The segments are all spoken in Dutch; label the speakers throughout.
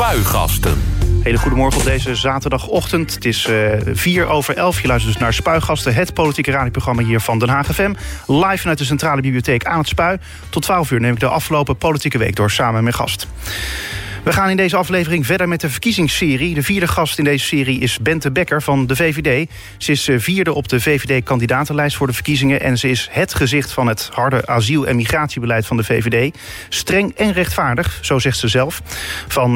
Speaker 1: Spuigasten.
Speaker 2: Hele goedemorgen op deze zaterdagochtend. Het is uh, vier over elf. Je luistert dus naar Spuigasten, het politieke radioprogramma hier van Den Haag FM. Live vanuit de Centrale Bibliotheek aan het Spui. Tot 12 uur neem ik de afgelopen politieke week door samen met gast. We gaan in deze aflevering verder met de verkiezingsserie. De vierde gast in deze serie is Bente Becker van de VVD. Ze is eh, vierde op de VVD-kandidatenlijst voor de verkiezingen... en ze is het gezicht van het harde asiel- en migratiebeleid van de VVD. Streng en rechtvaardig, zo zegt ze zelf. Van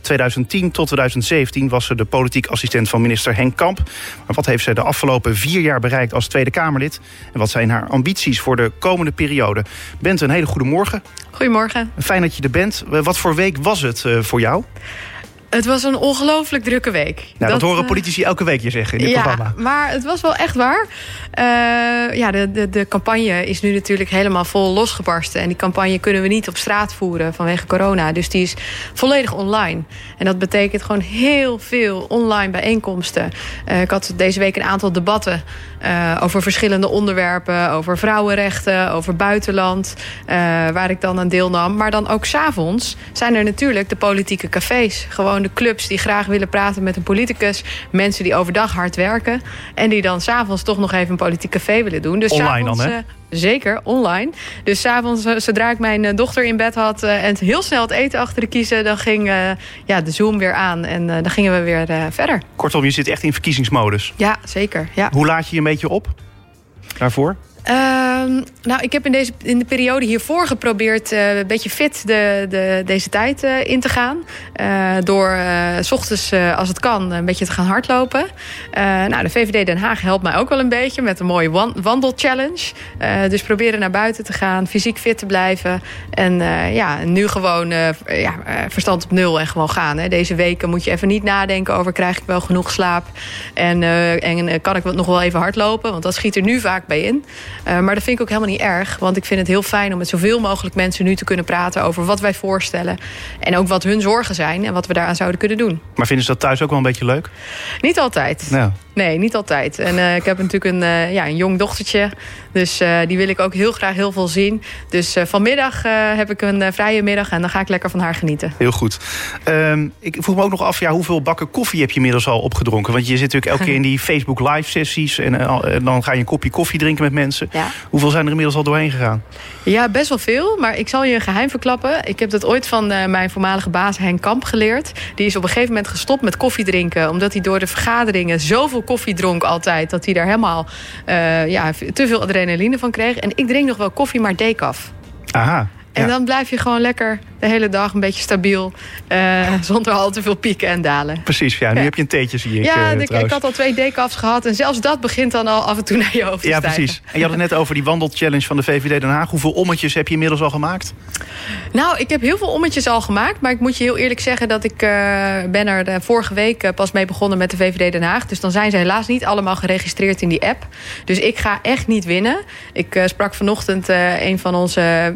Speaker 2: 2010 eh, tot 2017 was ze de politiek assistent van minister Henk Kamp. Maar wat heeft ze de afgelopen vier jaar bereikt als Tweede Kamerlid? En wat zijn haar ambities voor de komende periode? Bente, een hele goede morgen.
Speaker 3: Goedemorgen.
Speaker 2: Fijn dat je er bent. Wat voor week was het uh, voor jou?
Speaker 3: Het was een ongelooflijk drukke week.
Speaker 2: Nou, dat, dat, horen politici elke week je zeggen in dit
Speaker 3: ja,
Speaker 2: programma.
Speaker 3: maar het was wel echt waar. Uh, ja, de, de, de campagne is nu natuurlijk helemaal vol losgebarsten. En die campagne kunnen we niet op straat voeren vanwege corona. Dus die is volledig online. En dat betekent gewoon heel veel online bijeenkomsten. Uh, ik had deze week een aantal debatten uh, over verschillende onderwerpen. Over vrouwenrechten, over buitenland. waar ik dan aan deelnam. Maar dan ook s'avonds zijn er natuurlijk de politieke cafés. Gewoon de clubs die graag willen praten met een politicus. Mensen die overdag hard werken. En die dan s'avonds toch nog even een politiek café willen doen. Dus
Speaker 2: online dan, hè?
Speaker 3: Zeker, online. Dus s'avonds, uh, zodra ik mijn uh, dochter in bed had... en heel snel het eten achter de kiezen... dan ging ja, de Zoom weer aan en dan gingen we weer verder.
Speaker 2: Kortom, je zit echt in verkiezingsmodus.
Speaker 3: Ja, zeker. Ja.
Speaker 2: Hoe laat je je een beetje op daarvoor?
Speaker 3: Uh, nou, ik heb in, deze, in de periode hiervoor geprobeerd uh, een beetje fit de, de, deze tijd uh, in te gaan. Uh, door s ochtends, als het kan, een beetje te gaan hardlopen. nou, de VVD Den Haag helpt mij ook wel een beetje met een mooie wandelchallenge. dus proberen naar buiten te gaan, fysiek fit te blijven. En ja, nu gewoon ja, verstand op nul en gewoon gaan. Hè. Deze weken moet je even niet nadenken over krijg ik wel genoeg slaap. En, en kan ik nog wel even hardlopen, want dat schiet er nu vaak bij in. Uh, maar dat vind ik ook helemaal niet erg. Want ik vind het heel fijn om met zoveel mogelijk mensen nu te kunnen praten... over wat wij voorstellen. En ook wat hun zorgen zijn en wat we daaraan zouden kunnen doen.
Speaker 2: Maar vinden ze dat thuis ook wel een beetje leuk?
Speaker 3: Niet altijd.
Speaker 2: Ja.
Speaker 3: Nee, niet altijd. En uh, ik heb natuurlijk een, uh, ja, een jong dochtertje. Dus uh, die wil ik ook heel graag heel veel zien. Dus vanmiddag heb ik een vrije middag en dan ga ik lekker van haar genieten.
Speaker 2: Heel goed. Um, ik vroeg me ook nog af, ja, hoeveel bakken koffie heb je inmiddels al opgedronken? Want je zit natuurlijk elke keer in die Facebook live sessies... en dan ga je een kopje koffie drinken met mensen.
Speaker 3: Ja.
Speaker 2: Hoeveel zijn er inmiddels al doorheen gegaan?
Speaker 3: Ja, best wel veel. Maar ik zal je een geheim verklappen. Ik heb dat ooit van mijn voormalige baas Henk Kamp geleerd. Die is op een gegeven moment gestopt met koffie drinken... omdat hij door de vergaderingen zoveel koffie dronk altijd. Dat hij daar helemaal uh, ja, te veel adrenaline van kreeg. En ik drink nog wel koffie, maar decaf.
Speaker 2: Aha.
Speaker 3: En ja. dan blijf je gewoon lekker de hele dag een beetje stabiel. Uh, zonder al te veel pieken en dalen.
Speaker 2: Precies, ja. Nu ja. heb je een theetje, zie ik.
Speaker 3: Ja,
Speaker 2: uh,
Speaker 3: ik, ik, had al twee decafs gehad. En zelfs dat begint dan al af en toe naar je hoofd te
Speaker 2: Ja,
Speaker 3: stijgen.
Speaker 2: precies. En je had het net over die wandelchallenge van de VVD Den Haag. Hoeveel ommetjes heb je inmiddels al gemaakt?
Speaker 3: Nou, ik heb heel veel ommetjes al gemaakt. Maar ik moet je heel eerlijk zeggen dat ik uh, ben er vorige week pas mee begonnen met de VVD Den Haag. Dus dan zijn ze helaas niet allemaal geregistreerd in die app. Dus ik ga echt niet winnen. Ik sprak vanochtend een van onze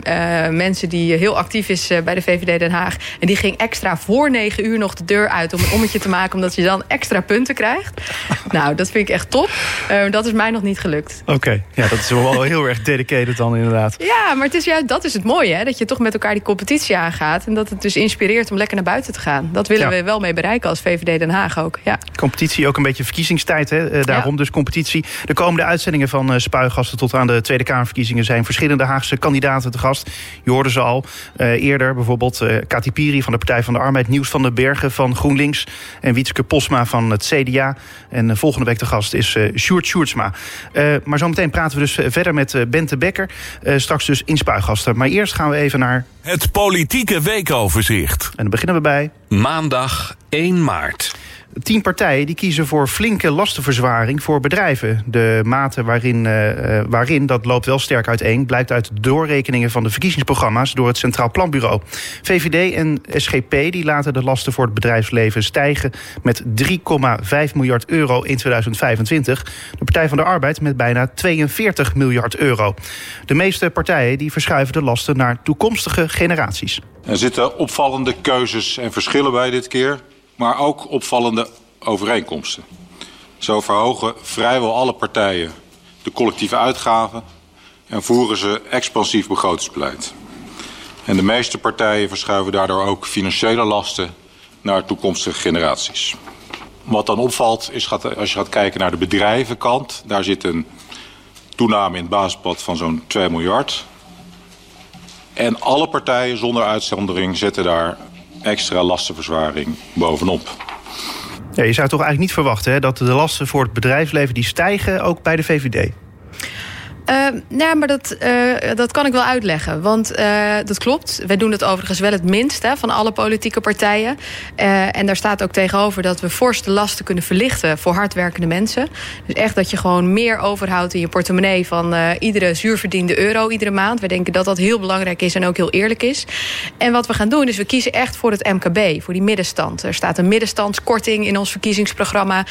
Speaker 3: mensen die heel actief is bij de VVD Den Haag. En die ging extra voor negen uur nog de deur uit om een ommetje te maken... omdat je dan extra punten krijgt. Nou, dat vind ik echt top. Uh, dat is mij nog niet gelukt.
Speaker 2: Oké, okay. ja, dat is wel heel erg dedicated dan inderdaad.
Speaker 3: Ja, maar het is juist, dat is het mooie, hè? dat je toch met elkaar die competitie aangaat... en dat het dus inspireert om lekker naar buiten te gaan. Dat willen ja. we wel mee bereiken als VVD Den Haag ook. Ja.
Speaker 2: Competitie, ook een beetje verkiezingstijd, hè? Daarom ja. dus competitie. De komende uitzendingen van Spuigasten tot aan de Tweede Kamerverkiezingen... zijn verschillende Haagse kandidaten te gast. Hoorde ze al eerder, bijvoorbeeld Kati Piri van de Partij van de Arbeid... Nieuws van de Bergen van GroenLinks en Wietske Posma van het CDA. En uh, volgende week de gast is uh, Sjoerd Sjoerdsma. Uh, maar zometeen praten we dus verder met Bente Becker. straks dus in Spuigasten. Maar eerst gaan we even naar...
Speaker 1: Het politieke weekoverzicht.
Speaker 2: En dan beginnen we bij...
Speaker 1: Maandag 1 maart.
Speaker 2: Tien partijen die kiezen voor flinke lastenverzwaring voor bedrijven. De mate waarin, uh, waarin, dat loopt wel sterk uiteen... blijkt uit doorrekeningen van de verkiezingsprogramma's... door het Centraal Planbureau. VVD en SGP die laten de lasten voor het bedrijfsleven stijgen... met 3,5 miljard euro in 2025. De Partij van de Arbeid met bijna 42 miljard euro. De meeste partijen die verschuiven de lasten naar toekomstige generaties.
Speaker 4: Er zitten opvallende keuzes en verschillen bij dit keer maar ook opvallende overeenkomsten. Zo verhogen vrijwel alle partijen de collectieve uitgaven en voeren ze expansief begrotingsbeleid. En de meeste partijen verschuiven daardoor ook financiële lasten naar toekomstige generaties. Wat dan opvalt is als je gaat kijken naar de bedrijvenkant. Daar zit een toename in het basispad van zo'n 2 miljard. En alle partijen zonder uitzondering zetten daar extra lastenverzwaring bovenop.
Speaker 2: Je zou toch eigenlijk niet verwachten hè, dat de lasten voor het bedrijfsleven die stijgen ook bij de VVD?
Speaker 3: Uh, nou, maar dat, uh, dat kan ik wel uitleggen. Want uh, dat klopt. Wij doen het overigens wel het minst hè, van alle politieke partijen. en daar staat ook tegenover dat we fors de lasten kunnen verlichten voor hardwerkende mensen. Dus echt dat je gewoon meer overhoudt in je portemonnee van iedere zuurverdiende euro iedere maand. We denken dat dat heel belangrijk is en ook heel eerlijk is. En wat we gaan doen is we kiezen echt voor het MKB, voor die middenstand. Er staat een middenstandskorting in ons verkiezingsprogramma.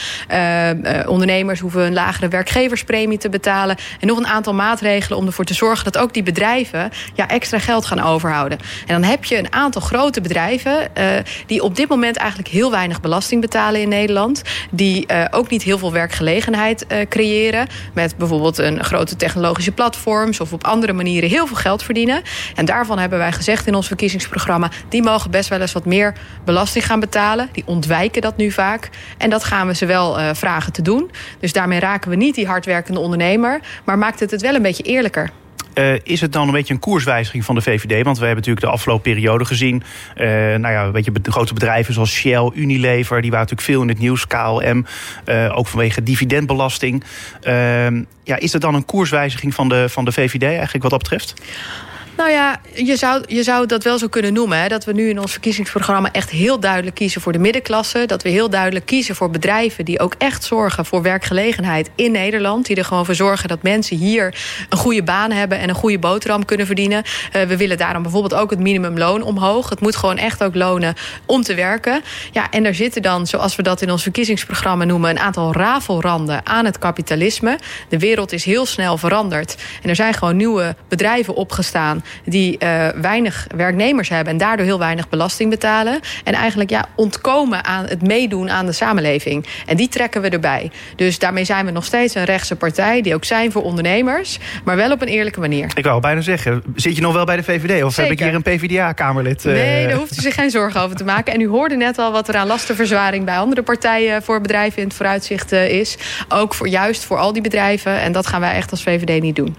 Speaker 3: ondernemers hoeven een lagere werkgeverspremie te betalen. En nog een aantal aantal maatregelen om ervoor te zorgen dat ook die bedrijven ja, extra geld gaan overhouden. En dan heb je een aantal grote bedrijven uh, die op dit moment eigenlijk heel weinig belasting betalen in Nederland. Die uh, ook niet heel veel werkgelegenheid uh, creëren. Met bijvoorbeeld een grote technologische platforms of op andere manieren heel veel geld verdienen. En daarvan hebben wij gezegd in ons verkiezingsprogramma, die mogen best wel eens wat meer belasting gaan betalen. Die ontwijken dat nu vaak. En dat gaan we ze wel vragen te doen. Dus daarmee raken we niet die hardwerkende ondernemer, maar maakt het het wel een beetje eerlijker.
Speaker 2: Uh, is het dan een beetje een koerswijziging van de VVD? Want we hebben natuurlijk de afgelopen periode gezien... Uh, nou ja, weet je, grote bedrijven zoals Shell, Unilever... die waren natuurlijk veel in het nieuws, KLM... Uh, ook vanwege dividendbelasting. ja, is het dan een koerswijziging van de, van de VVD eigenlijk wat dat betreft?
Speaker 3: Nou ja, je zou, je zou dat wel zo kunnen noemen. Hè? Dat we nu in ons verkiezingsprogramma echt heel duidelijk kiezen voor de middenklasse. Dat we heel duidelijk kiezen voor bedrijven die ook echt zorgen voor werkgelegenheid in Nederland. Die er gewoon voor zorgen dat mensen hier een goede baan hebben en een goede boterham kunnen verdienen. Uh, we willen daarom bijvoorbeeld ook het minimumloon omhoog. Het moet gewoon echt ook lonen om te werken. Ja, en er zitten dan, zoals we dat in ons verkiezingsprogramma noemen, een aantal rafelranden aan het kapitalisme. De wereld is heel snel veranderd. En er zijn gewoon nieuwe bedrijven opgestaan die uh, weinig werknemers hebben en daardoor heel weinig belasting betalen. En eigenlijk ja, ontkomen aan het meedoen aan de samenleving. En die trekken we erbij. Dus daarmee zijn we nog steeds een rechtse partij die ook zijn voor ondernemers, maar wel op een eerlijke manier.
Speaker 2: Ik wou bijna zeggen, zit je nog wel bij de VVD of heb ik hier een PvdA-kamerlid?
Speaker 3: Uh... Nee, daar hoeft u zich geen zorgen over te maken. En u hoorde net al wat er aan lastenverzwaring bij andere partijen voor bedrijven in het vooruitzicht uh, is. Ook voor, juist voor al die bedrijven. En dat gaan wij echt als VVD niet doen.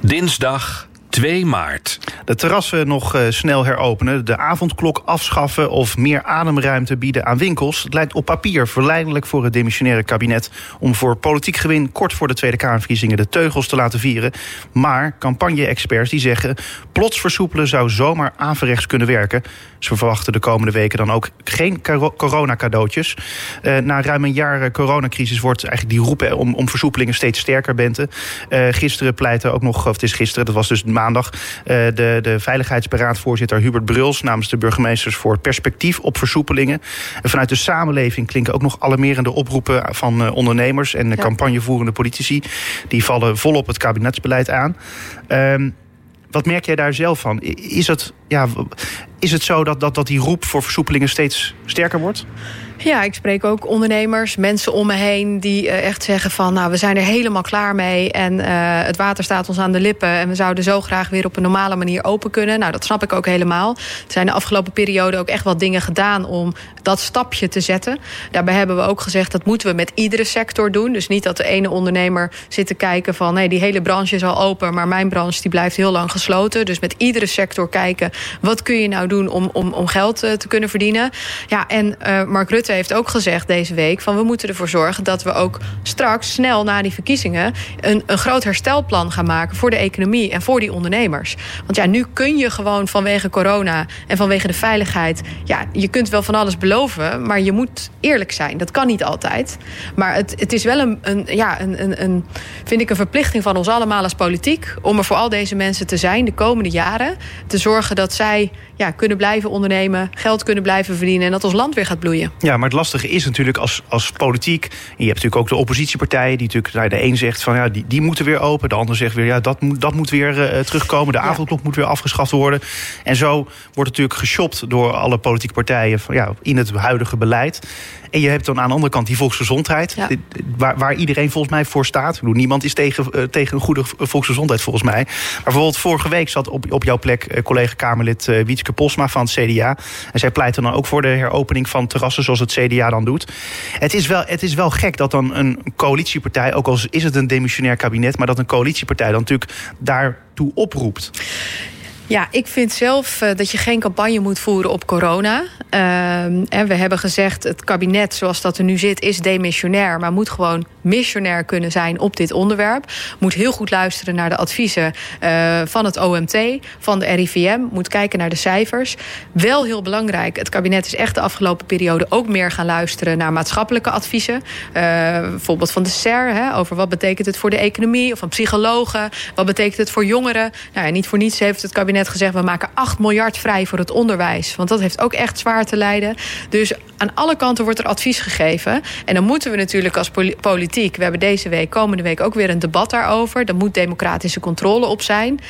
Speaker 1: Dinsdag 2 maart.
Speaker 2: De terrassen nog uh, snel heropenen, de avondklok afschaffen of meer ademruimte bieden aan winkels. Het lijkt op papier verleidelijk voor het demissionaire kabinet om voor politiek gewin kort voor de Tweede Kamerverkiezingen de teugels te laten vieren. Maar campagne-experts die zeggen plots versoepelen zou zomaar averechts kunnen werken. Ze verwachten de komende weken dan ook geen coronacadeautjes. Uh, na ruim een jaar eh, coronacrisis wordt eigenlijk die roepen om, om versoepelingen steeds sterker bente. Gisteren pleitte ook nog, of het is gisteren, dat was dus maandag, de, de veiligheidsberaadvoorzitter Hubert Bruls namens de burgemeesters voor perspectief op versoepelingen. En vanuit de samenleving klinken ook nog alarmerende oproepen van ondernemers en ja. campagnevoerende politici. Die vallen volop het kabinetsbeleid aan. Um, wat merk jij daar zelf van? Is het, ja, is het zo dat, dat, dat die roep voor versoepelingen steeds sterker wordt?
Speaker 3: Ja, ik spreek ook ondernemers, mensen om me heen die uh, echt zeggen van... nou, we zijn er helemaal klaar mee en uh, het water staat ons aan de lippen... en we zouden zo graag weer op een normale manier open kunnen. Nou, dat snap ik ook helemaal. Er zijn de afgelopen periode ook echt wat dingen gedaan om dat stapje te zetten. Daarbij hebben we ook gezegd dat moeten we met iedere sector doen. Dus niet dat de ene ondernemer zit te kijken van... nee, die hele branche is al open, maar mijn branche die blijft heel lang gesloten. Dus met iedere sector kijken, wat kun je nou doen om, om, om geld uh, te kunnen verdienen? Ja, en Mark Rutte heeft ook gezegd deze week... van we moeten ervoor zorgen dat we ook straks snel na die verkiezingen... een, een groot herstelplan gaan maken voor de economie en voor die ondernemers. Want ja, nu kun je gewoon vanwege corona en vanwege de veiligheid... ja, je kunt wel van alles beloven, maar je moet eerlijk zijn. Dat kan niet altijd. Maar het, het is wel een, een, ja, een, een, een, vind ik een verplichting van ons allemaal als politiek... om er voor al deze mensen te zijn de komende jaren. Te zorgen dat zij ja, kunnen blijven ondernemen, geld kunnen blijven verdienen... en dat ons land weer gaat bloeien.
Speaker 2: Ja, maar het lastige is natuurlijk als, als politiek... je hebt natuurlijk ook de oppositiepartijen... die natuurlijk nou, de een zegt van ja, die, die moeten weer open... de ander zegt weer ja, dat, moet, dat moet weer uh, terugkomen... de avondklok moet weer afgeschaft worden. En zo wordt natuurlijk geshopt door alle politieke partijen... Van, ja, in het huidige beleid. En je hebt dan aan de andere kant die volksgezondheid... Ja. Waar, waar iedereen volgens mij voor staat. Ik bedoel, niemand is tegen, uh, tegen een goede volksgezondheid volgens mij. Maar bijvoorbeeld vorige week zat op, op jouw plek... Uh, collega-Kamerlid Wietske Pot Posma van het CDA. En zij pleiten dan ook voor de heropening van terrassen zoals het CDA dan doet. Het is wel, het is wel gek dat dan een coalitiepartij, ook al is het een demissionair kabinet, maar dat een coalitiepartij dan natuurlijk daartoe oproept.
Speaker 3: Ja, ik vind zelf uh, dat je geen campagne moet voeren op corona. Uh, en we hebben gezegd, het kabinet zoals dat er nu zit is demissionair... maar moet gewoon missionair kunnen zijn op dit onderwerp. Moet heel goed luisteren naar de adviezen uh, van het OMT, van de RIVM. Moet kijken naar de cijfers. Wel heel belangrijk, het kabinet is echt de afgelopen periode... ook meer gaan luisteren naar maatschappelijke adviezen. Uh, bijvoorbeeld van de SER, hè, over wat betekent het voor de economie... of van psychologen, wat betekent het voor jongeren. Nou ja, niet voor niets heeft het kabinet gezegd... we maken 8 miljard vrij voor het onderwijs. Want dat heeft ook echt zwaar te lijden. Dus aan alle kanten wordt er advies gegeven. En dan moeten we natuurlijk als politiek... we hebben deze week, komende week ook weer een debat daarover. Daar moet democratische controle op zijn.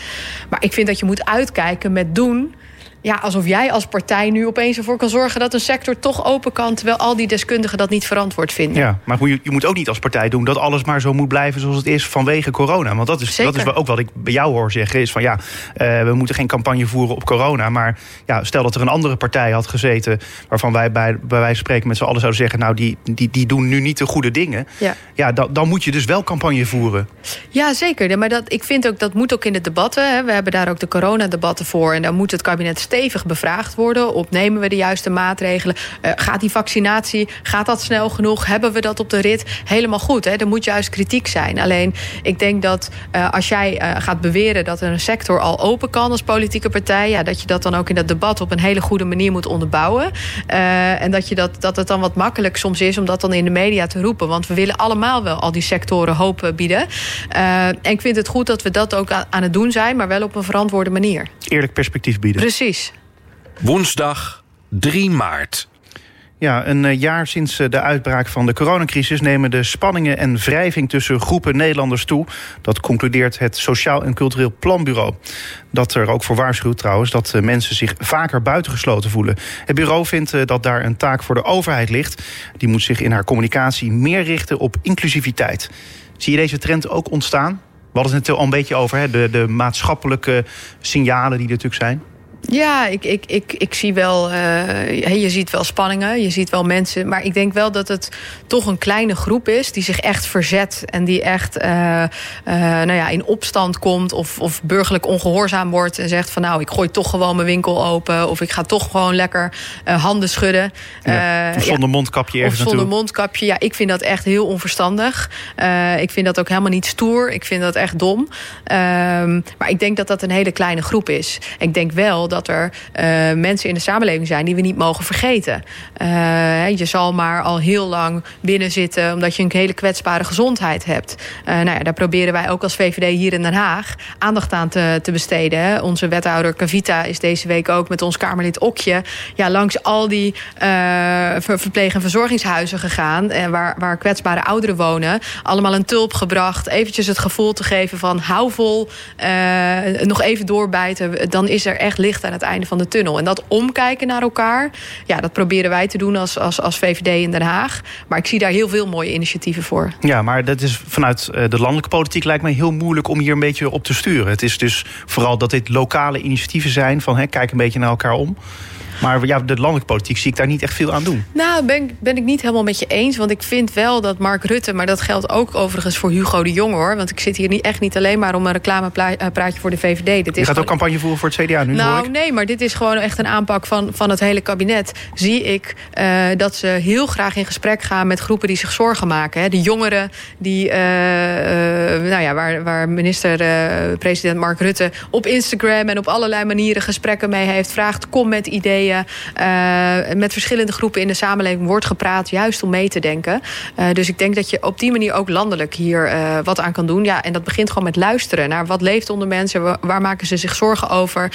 Speaker 3: Maar ik vind dat je moet uitkijken met doen ja, alsof jij als partij nu opeens ervoor kan zorgen dat een sector toch open kan, terwijl al die deskundigen dat niet verantwoord vinden.
Speaker 2: Ja, maar je, je moet ook niet als partij doen dat alles maar zo moet blijven zoals het is vanwege corona. Want dat is, dat is ook wat ik bij jou hoor zeggen: is van ja, uh, we moeten geen campagne voeren op corona. Maar ja, stel dat er een andere partij had gezeten waarvan wij bij, bij wijze spreken met z'n allen zouden zeggen: nou, die, die, die doen nu niet de goede dingen. Ja, ja dan, dan moet je dus wel campagne voeren.
Speaker 3: Ja, zeker. Maar dat, ik vind ook dat moet ook in de debatten. Hè. We hebben daar ook de coronadebatten voor. En daar moet het kabinet stevig bevraagd worden. Opnemen we de juiste maatregelen? Uh, gaat die vaccinatie, gaat dat snel genoeg? Hebben we dat op de rit? Helemaal goed, hè? er moet juist kritiek zijn. Alleen, ik denk dat uh, als jij uh, gaat beweren... dat er een sector al open kan als politieke partij... Ja, dat je dat dan ook in dat debat op een hele goede manier moet onderbouwen. en dat, je dat, dat het dan wat makkelijk soms is om dat dan in de media te roepen. Want we willen allemaal wel al die sectoren hoop bieden. en ik vind het goed dat we dat ook aan het doen zijn... maar wel op een verantwoorde manier.
Speaker 2: Eerlijk perspectief bieden.
Speaker 3: Precies.
Speaker 1: Woensdag 3 maart.
Speaker 2: Ja, een eh, jaar sinds eh, de uitbraak van de coronacrisis nemen de spanningen en wrijving tussen groepen Nederlanders toe. Dat concludeert het Sociaal en Cultureel Planbureau. Dat er ook voor waarschuwt trouwens dat eh, mensen zich vaker buitengesloten voelen. Het bureau vindt dat daar een taak voor de overheid ligt. Die moet zich in haar communicatie meer richten op inclusiviteit. Zie je deze trend ook ontstaan? We hadden het al een beetje over, hè? De, de maatschappelijke signalen die er natuurlijk zijn.
Speaker 3: Ja, ik, ik, ik, ik zie wel, uh, je ziet wel spanningen, je ziet wel mensen. Maar ik denk wel dat het toch een kleine groep is die zich echt verzet. En die echt uh, uh, nou ja, in opstand komt of, of burgerlijk ongehoorzaam wordt. En zegt van nou, ik gooi toch gewoon mijn winkel open. Of ik ga toch gewoon lekker handen schudden.
Speaker 2: Ja, of zonder ja, mondkapje ergens
Speaker 3: Of zonder mondkapje. Ja, ik vind dat echt heel onverstandig. ik vind dat ook helemaal niet stoer. Ik vind dat echt dom. Ehm, maar ik denk dat dat een hele kleine groep is. Ik denk wel dat er uh, mensen in de samenleving zijn die we niet mogen vergeten. Uh, je zal maar al heel lang binnen zitten omdat je een hele kwetsbare gezondheid hebt. Uh, nou ja, daar proberen wij ook als VVD hier in Den Haag aandacht aan te, te besteden. Onze wethouder Cavita is deze week ook met ons Kamerlid Okje ja, langs al die verpleeg- en verzorgingshuizen gegaan. En waar, waar kwetsbare ouderen wonen. Allemaal een tulp gebracht. Eventjes het gevoel te geven van hou vol. nog even doorbijten. Dan is er echt licht aan het einde van de tunnel. En dat omkijken naar elkaar, ja, dat proberen wij te doen als, als, als VVD in Den Haag. Maar ik zie daar heel veel mooie initiatieven voor.
Speaker 2: Ja, maar dat is vanuit eh, de landelijke politiek lijkt mij heel moeilijk om hier een beetje op te sturen. Het is dus vooral dat dit lokale initiatieven zijn van hè, kijk een beetje naar elkaar om. Maar ja, de landelijke politiek zie ik daar niet echt veel aan doen.
Speaker 3: Nou, ben, ben ik niet helemaal met je eens. Want ik vind wel dat Mark Rutte, maar dat geldt ook overigens voor Hugo de Jonge hoor. Want ik zit hier niet, echt niet alleen maar om een reclamepraatje voor de VVD. Dit
Speaker 2: je gaat ook campagne voeren voor het CDA nu?
Speaker 3: Nou, nee, maar dit is gewoon echt een aanpak van, van het hele kabinet. Zie ik uh, dat ze heel graag in gesprek gaan met groepen die zich zorgen maken. Hè. De jongeren, die, uh, uh, nou ja, waar, waar minister-president Mark Rutte op Instagram en op allerlei manieren gesprekken mee heeft. Vraagt, kom met ideeën uh, met verschillende groepen in de samenleving wordt gepraat, juist om mee te denken. Uh, dus ik denk dat je op die manier ook landelijk hier uh, wat aan kan doen. Ja, en dat begint gewoon met luisteren naar wat leeft onder mensen, waar maken ze zich zorgen over.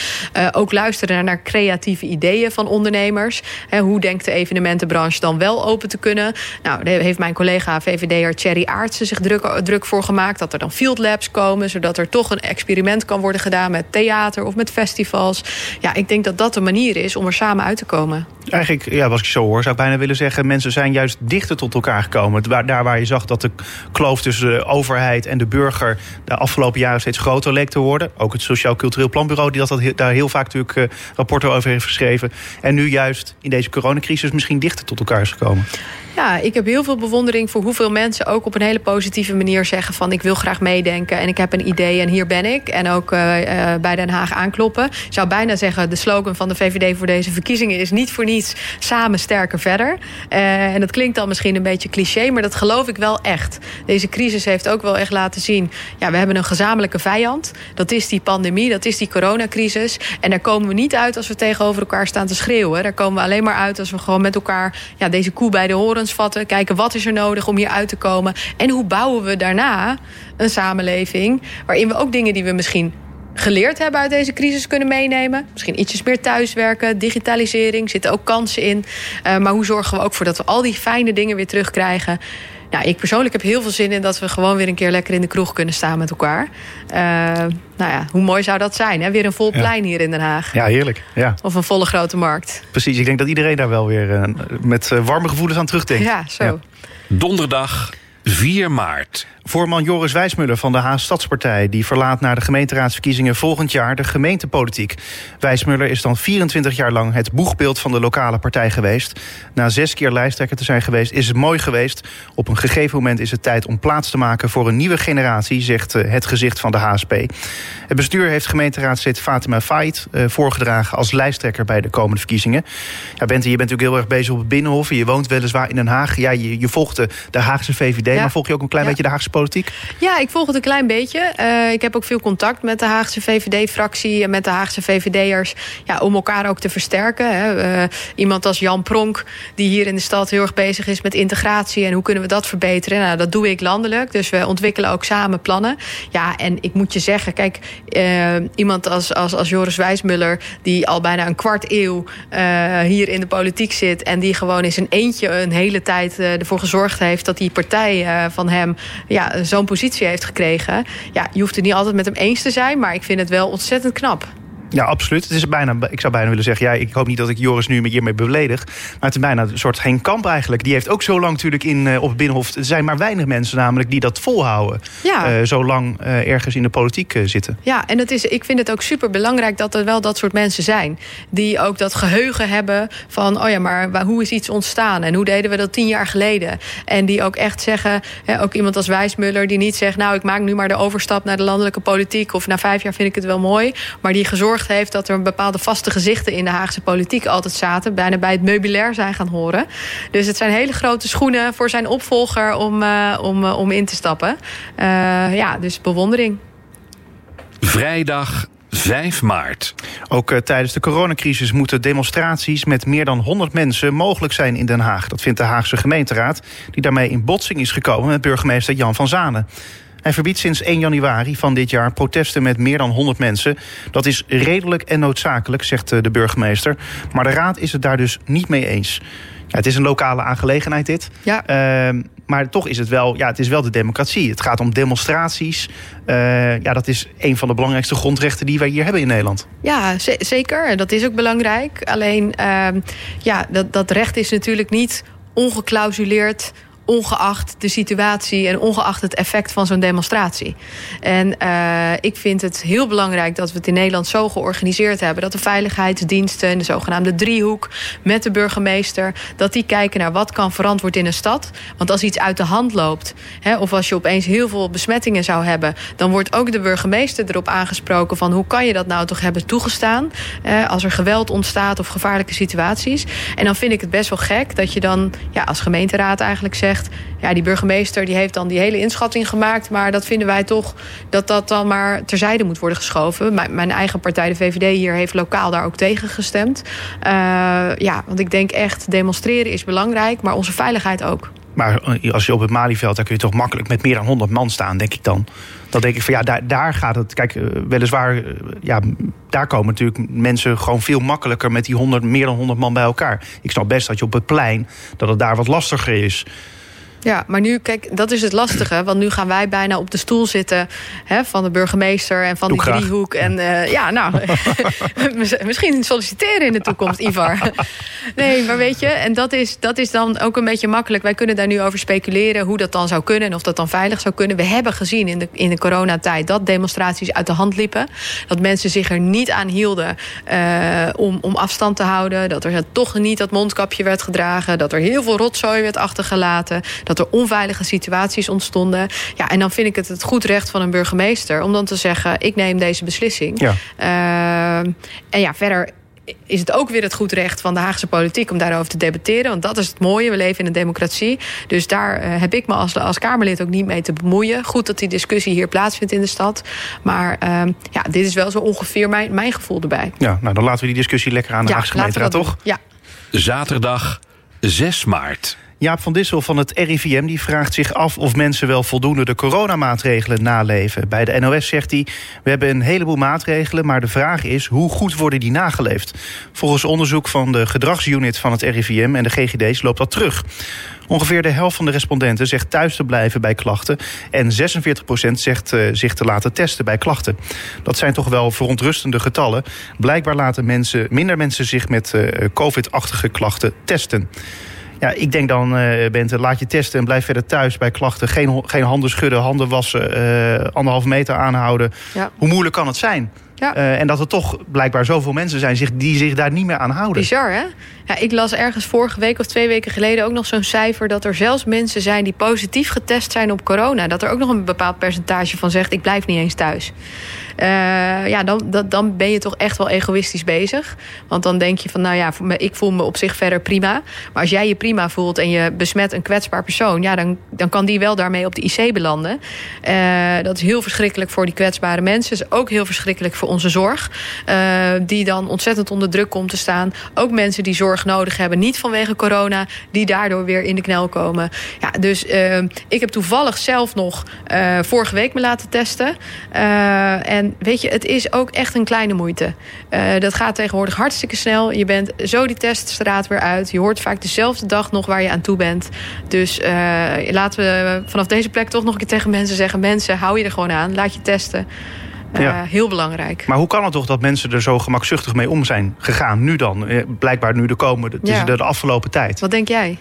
Speaker 3: ook luisteren naar creatieve ideeën van ondernemers. Hoe denkt de evenementenbranche dan wel open te kunnen? Nou, daar heeft mijn collega VVD'er Thierry Aartsen zich druk, druk voor gemaakt. Dat er dan field labs komen, zodat er toch een experiment kan worden gedaan met theater of met festivals. Ja, ik denk dat dat de manier is om er samen uit te komen.
Speaker 2: Eigenlijk, ja, als ik zo hoor, zou ik bijna willen zeggen... mensen zijn juist dichter tot elkaar gekomen. Daar waar je zag dat de kloof tussen de overheid en de burger... de afgelopen jaren steeds groter leek te worden. Ook het Sociaal Cultureel Planbureau... die dat, daar heel vaak natuurlijk uh, rapporten over heeft geschreven. En nu juist in deze coronacrisis misschien dichter tot elkaar is gekomen.
Speaker 3: Ja, ik heb heel veel bewondering voor hoeveel mensen ook op een hele positieve manier zeggen van ik wil graag meedenken en ik heb een idee en hier ben ik. En ook uh, uh, bij Den Haag aankloppen. Ik zou bijna zeggen de slogan van de VVD voor deze verkiezingen is niet voor niets samen sterker verder. Uh, en dat klinkt dan misschien een beetje cliché, maar dat geloof ik wel echt. Deze crisis heeft ook wel echt laten zien, ja, we hebben een gezamenlijke vijand. Dat is die pandemie, dat is die coronacrisis. En daar komen we niet uit als we tegenover elkaar staan te schreeuwen. Daar komen we alleen maar uit als we gewoon met elkaar ja, deze koe bij de horens vatten. Kijken wat is er nodig om hier uit te komen. En hoe bouwen we daarna een samenleving waarin we ook dingen die we misschien geleerd hebben uit deze crisis kunnen meenemen. Misschien ietsjes meer thuiswerken, digitalisering, zitten ook kansen in. Uh, maar hoe zorgen we ook voor dat we al die fijne dingen weer terugkrijgen? Ja, ik persoonlijk heb heel veel zin in dat we gewoon weer een keer lekker in de kroeg kunnen staan met elkaar. Uh, nou ja, hoe mooi zou dat zijn? Hè? Weer een vol plein ja. hier in Den Haag.
Speaker 2: Ja, heerlijk. Ja.
Speaker 3: Of een volle grote markt.
Speaker 2: Precies, ik denk dat iedereen daar wel weer uh, met warme gevoelens aan terugdenkt.
Speaker 3: Ja, zo. Ja.
Speaker 1: Donderdag 4 maart.
Speaker 2: Voorman Joris Wijsmuller van de Haag Stadspartij... die verlaat na de gemeenteraadsverkiezingen volgend jaar de gemeentepolitiek. Wijsmuller is dan 24 jaar lang het boegbeeld van de lokale partij geweest. Na zes keer lijsttrekker te zijn geweest is het mooi geweest. Op een gegeven moment is het tijd om plaats te maken... voor een nieuwe generatie, zegt het gezicht van de HSP. Het bestuur heeft gemeenteraadslid Fatima Fait uh, voorgedragen... als lijsttrekker bij de komende verkiezingen. Ja, Bente, je bent natuurlijk heel erg bezig op het Binnenhof... je woont weliswaar in Den Haag. Ja, je, je volgt de Haagse VVD, ja. maar volg je ook een klein ja. beetje de Haagse politiek?
Speaker 3: Ja, ik volg het een klein beetje. Uh, ik heb ook veel contact met de Haagse VVD-fractie... en met de Haagse VVD'ers ja, om elkaar ook te versterken. Hè. Uh, iemand als Jan Pronk, die hier in de stad heel erg bezig is met integratie... en hoe kunnen we dat verbeteren? Nou, dat doe ik landelijk, dus we ontwikkelen ook samen plannen. Ja, en ik moet je zeggen, kijk, uh, iemand als, als, als Joris Wijsmuller... die al bijna een kwart eeuw hier in de politiek zit... en die gewoon in zijn eentje een hele tijd ervoor gezorgd heeft... dat die partij van hem ja, zo'n positie heeft gekregen. Ja, je hoeft het niet altijd met hem eens te zijn, maar ik vind het wel ontzettend knap.
Speaker 2: Ja, absoluut. Het is bijna, ik zou bijna willen zeggen... Ja, ik hoop niet dat ik Joris nu hiermee beledig... maar het is bijna een soort geen kamp eigenlijk. Die heeft ook zo lang natuurlijk in, uh, op het Binnenhof... er zijn maar weinig mensen namelijk die dat volhouden. Ja. Uh, zo lang uh, ergens in de politiek zitten.
Speaker 3: Ja, en het is, ik vind het ook super belangrijk dat er wel dat soort mensen zijn. Die ook dat geheugen hebben van... oh ja, maar waar, hoe is iets ontstaan? En hoe deden we dat tien jaar geleden? En die ook echt zeggen... Hè, ook iemand als Wijsmuller die niet zegt... nou, ik maak nu maar de overstap naar de landelijke politiek... of na vijf jaar vind ik het wel mooi. Maar die gezorgd heeft dat er bepaalde vaste gezichten in de Haagse politiek altijd zaten. Bijna bij het meubilair zijn gaan horen. Dus het zijn hele grote schoenen voor zijn opvolger om, uh, om, uh, om in te stappen. Uh, ja, dus bewondering.
Speaker 1: Vrijdag 5 maart.
Speaker 2: Ook uh, tijdens de coronacrisis moeten demonstraties met meer dan 100 mensen mogelijk zijn in Den Haag. Dat vindt de Haagse gemeenteraad, die daarmee in botsing is gekomen met burgemeester Jan van Zanen. Hij verbiedt sinds 1 januari van dit jaar protesten met meer dan 100 mensen. Dat is redelijk en noodzakelijk, zegt de burgemeester. Maar de raad is het daar dus niet mee eens. Ja, het is een lokale aangelegenheid dit.
Speaker 3: Ja.
Speaker 2: Uh, maar toch is het wel, ja, het is wel de democratie. Het gaat om demonstraties. Uh, ja, dat is een van de belangrijkste grondrechten die wij hier hebben in Nederland.
Speaker 3: Ja, zeker. Dat is ook belangrijk. Alleen, uh, ja, dat, dat recht is natuurlijk niet ongeklausuleerd ongeacht de situatie en ongeacht het effect van zo'n demonstratie. En uh, ik vind het heel belangrijk dat we het in Nederland zo georganiseerd hebben... dat de veiligheidsdiensten, de zogenaamde driehoek... met de burgemeester, dat die kijken naar wat kan verantwoord in een stad. Want als iets uit de hand loopt... Hè, of als je opeens heel veel besmettingen zou hebben... dan wordt ook de burgemeester erop aangesproken... van hoe kan je dat nou toch hebben toegestaan... Eh, als er geweld ontstaat of gevaarlijke situaties. En dan vind ik het best wel gek dat je dan ja, als gemeenteraad eigenlijk zegt ja, die burgemeester die heeft dan die hele inschatting gemaakt... maar dat vinden wij toch dat dat dan maar terzijde moet worden geschoven. Mijn, mijn eigen partij, de VVD hier, heeft lokaal daar ook tegen gestemd. Uh, ja, want ik denk echt, demonstreren is belangrijk, maar onze veiligheid ook.
Speaker 2: Maar als je op het Malieveld, dan kun je toch makkelijk met meer dan 100 man staan, denk ik dan. Dan denk ik van ja, daar, daar gaat het. Kijk, weliswaar, ja, daar komen natuurlijk mensen gewoon veel makkelijker met die 100, meer dan 100 man bij elkaar. Ik snap best dat je op het plein, dat het daar wat lastiger is.
Speaker 3: Ja, maar nu, kijk, dat is het lastige. Want nu gaan wij bijna op de stoel zitten hè, van de burgemeester en van
Speaker 2: Doe
Speaker 3: die
Speaker 2: graag.
Speaker 3: driehoek. En uh, ja, nou, misschien solliciteren in de toekomst, Ivar. Nee, maar weet je, en dat is, dat is dan ook een beetje makkelijk. Wij kunnen daar nu over speculeren hoe dat dan zou kunnen en of dat dan veilig zou kunnen. We hebben gezien in de, in de coronatijd dat demonstraties uit de hand liepen. Dat mensen zich er niet aan hielden uh, om, om afstand te houden. Dat er toch niet dat mondkapje werd gedragen. Dat er heel veel rotzooi werd achtergelaten. Dat er onveilige situaties ontstonden. Ja, en dan vind ik het het goed recht van een burgemeester om dan te zeggen: ik neem deze beslissing.
Speaker 2: Ja.
Speaker 3: Uh, en ja, verder is het ook weer het goed recht van de Haagse politiek om daarover te debatteren. Want dat is het mooie. We leven in een democratie. Dus daar uh, heb ik me als, als Kamerlid ook niet mee te bemoeien. Goed dat die discussie hier plaatsvindt in de stad. Maar uh, ja, dit is wel zo ongeveer mijn, mijn gevoel erbij.
Speaker 2: Ja, nou dan laten we die discussie lekker aan de
Speaker 3: ja,
Speaker 2: Haagse gemeenteraad, toch?
Speaker 3: Ja.
Speaker 1: Zaterdag 6 maart.
Speaker 2: Jaap van Dissel van het RIVM die vraagt zich af of mensen wel voldoende de coronamaatregelen naleven. Bij de NOS zegt hij: We hebben een heleboel maatregelen, maar de vraag is hoe goed worden die nageleefd? Volgens onderzoek van de gedragsunit van het RIVM en de GGD's loopt dat terug. Ongeveer de helft van de respondenten zegt thuis te blijven bij klachten. En 46% zegt uh, zich te laten testen bij klachten. Dat zijn toch wel verontrustende getallen. Blijkbaar laten mensen, minder mensen zich met uh, COVID-achtige klachten testen. Ja, ik denk dan, uh, Bente, laat je testen en blijf verder thuis bij klachten. Geen, geen handen schudden, handen wassen, uh, anderhalf meter aanhouden.
Speaker 3: Ja.
Speaker 2: Hoe moeilijk kan het zijn?
Speaker 3: Ja.
Speaker 2: Uh, en dat er toch blijkbaar zoveel mensen zijn zich, die zich daar niet meer aan houden.
Speaker 3: Bizar, hè? Ja, ik las ergens vorige week of twee weken geleden ook nog zo'n cijfer... dat er zelfs mensen zijn die positief getest zijn op corona. Dat er ook nog een bepaald percentage van zegt... ik blijf niet eens thuis. Uh, ja, dan, dan, ben je toch echt wel egoïstisch bezig. Want dan denk je van, nou ja, ik voel me op zich verder prima. Maar als jij je prima voelt en je besmet een kwetsbaar persoon... ja, dan, dan kan die wel daarmee op de IC belanden. Uh, dat is heel verschrikkelijk voor die kwetsbare mensen. is ook heel verschrikkelijk voor onze zorg. Uh, die dan ontzettend onder druk komt te staan. Ook mensen die zorg nodig hebben, niet vanwege corona... die daardoor weer in de knel komen. Ja, dus ik heb toevallig zelf nog vorige week me laten testen. Uh, en weet je, het is ook echt een kleine moeite. Uh, dat gaat tegenwoordig hartstikke snel. Je bent zo die teststraat weer uit. Je hoort vaak dezelfde dag nog waar je aan toe bent. Dus uh, laten we vanaf deze plek toch nog een keer tegen mensen zeggen... mensen, hou je er gewoon aan, laat je testen. Uh, ja. Heel belangrijk.
Speaker 2: Maar hoe kan het toch dat mensen er zo gemakzuchtig mee om zijn gegaan? Nu dan, blijkbaar nu de komende,
Speaker 3: ja.
Speaker 2: de, de afgelopen tijd.
Speaker 3: Wat denk jij?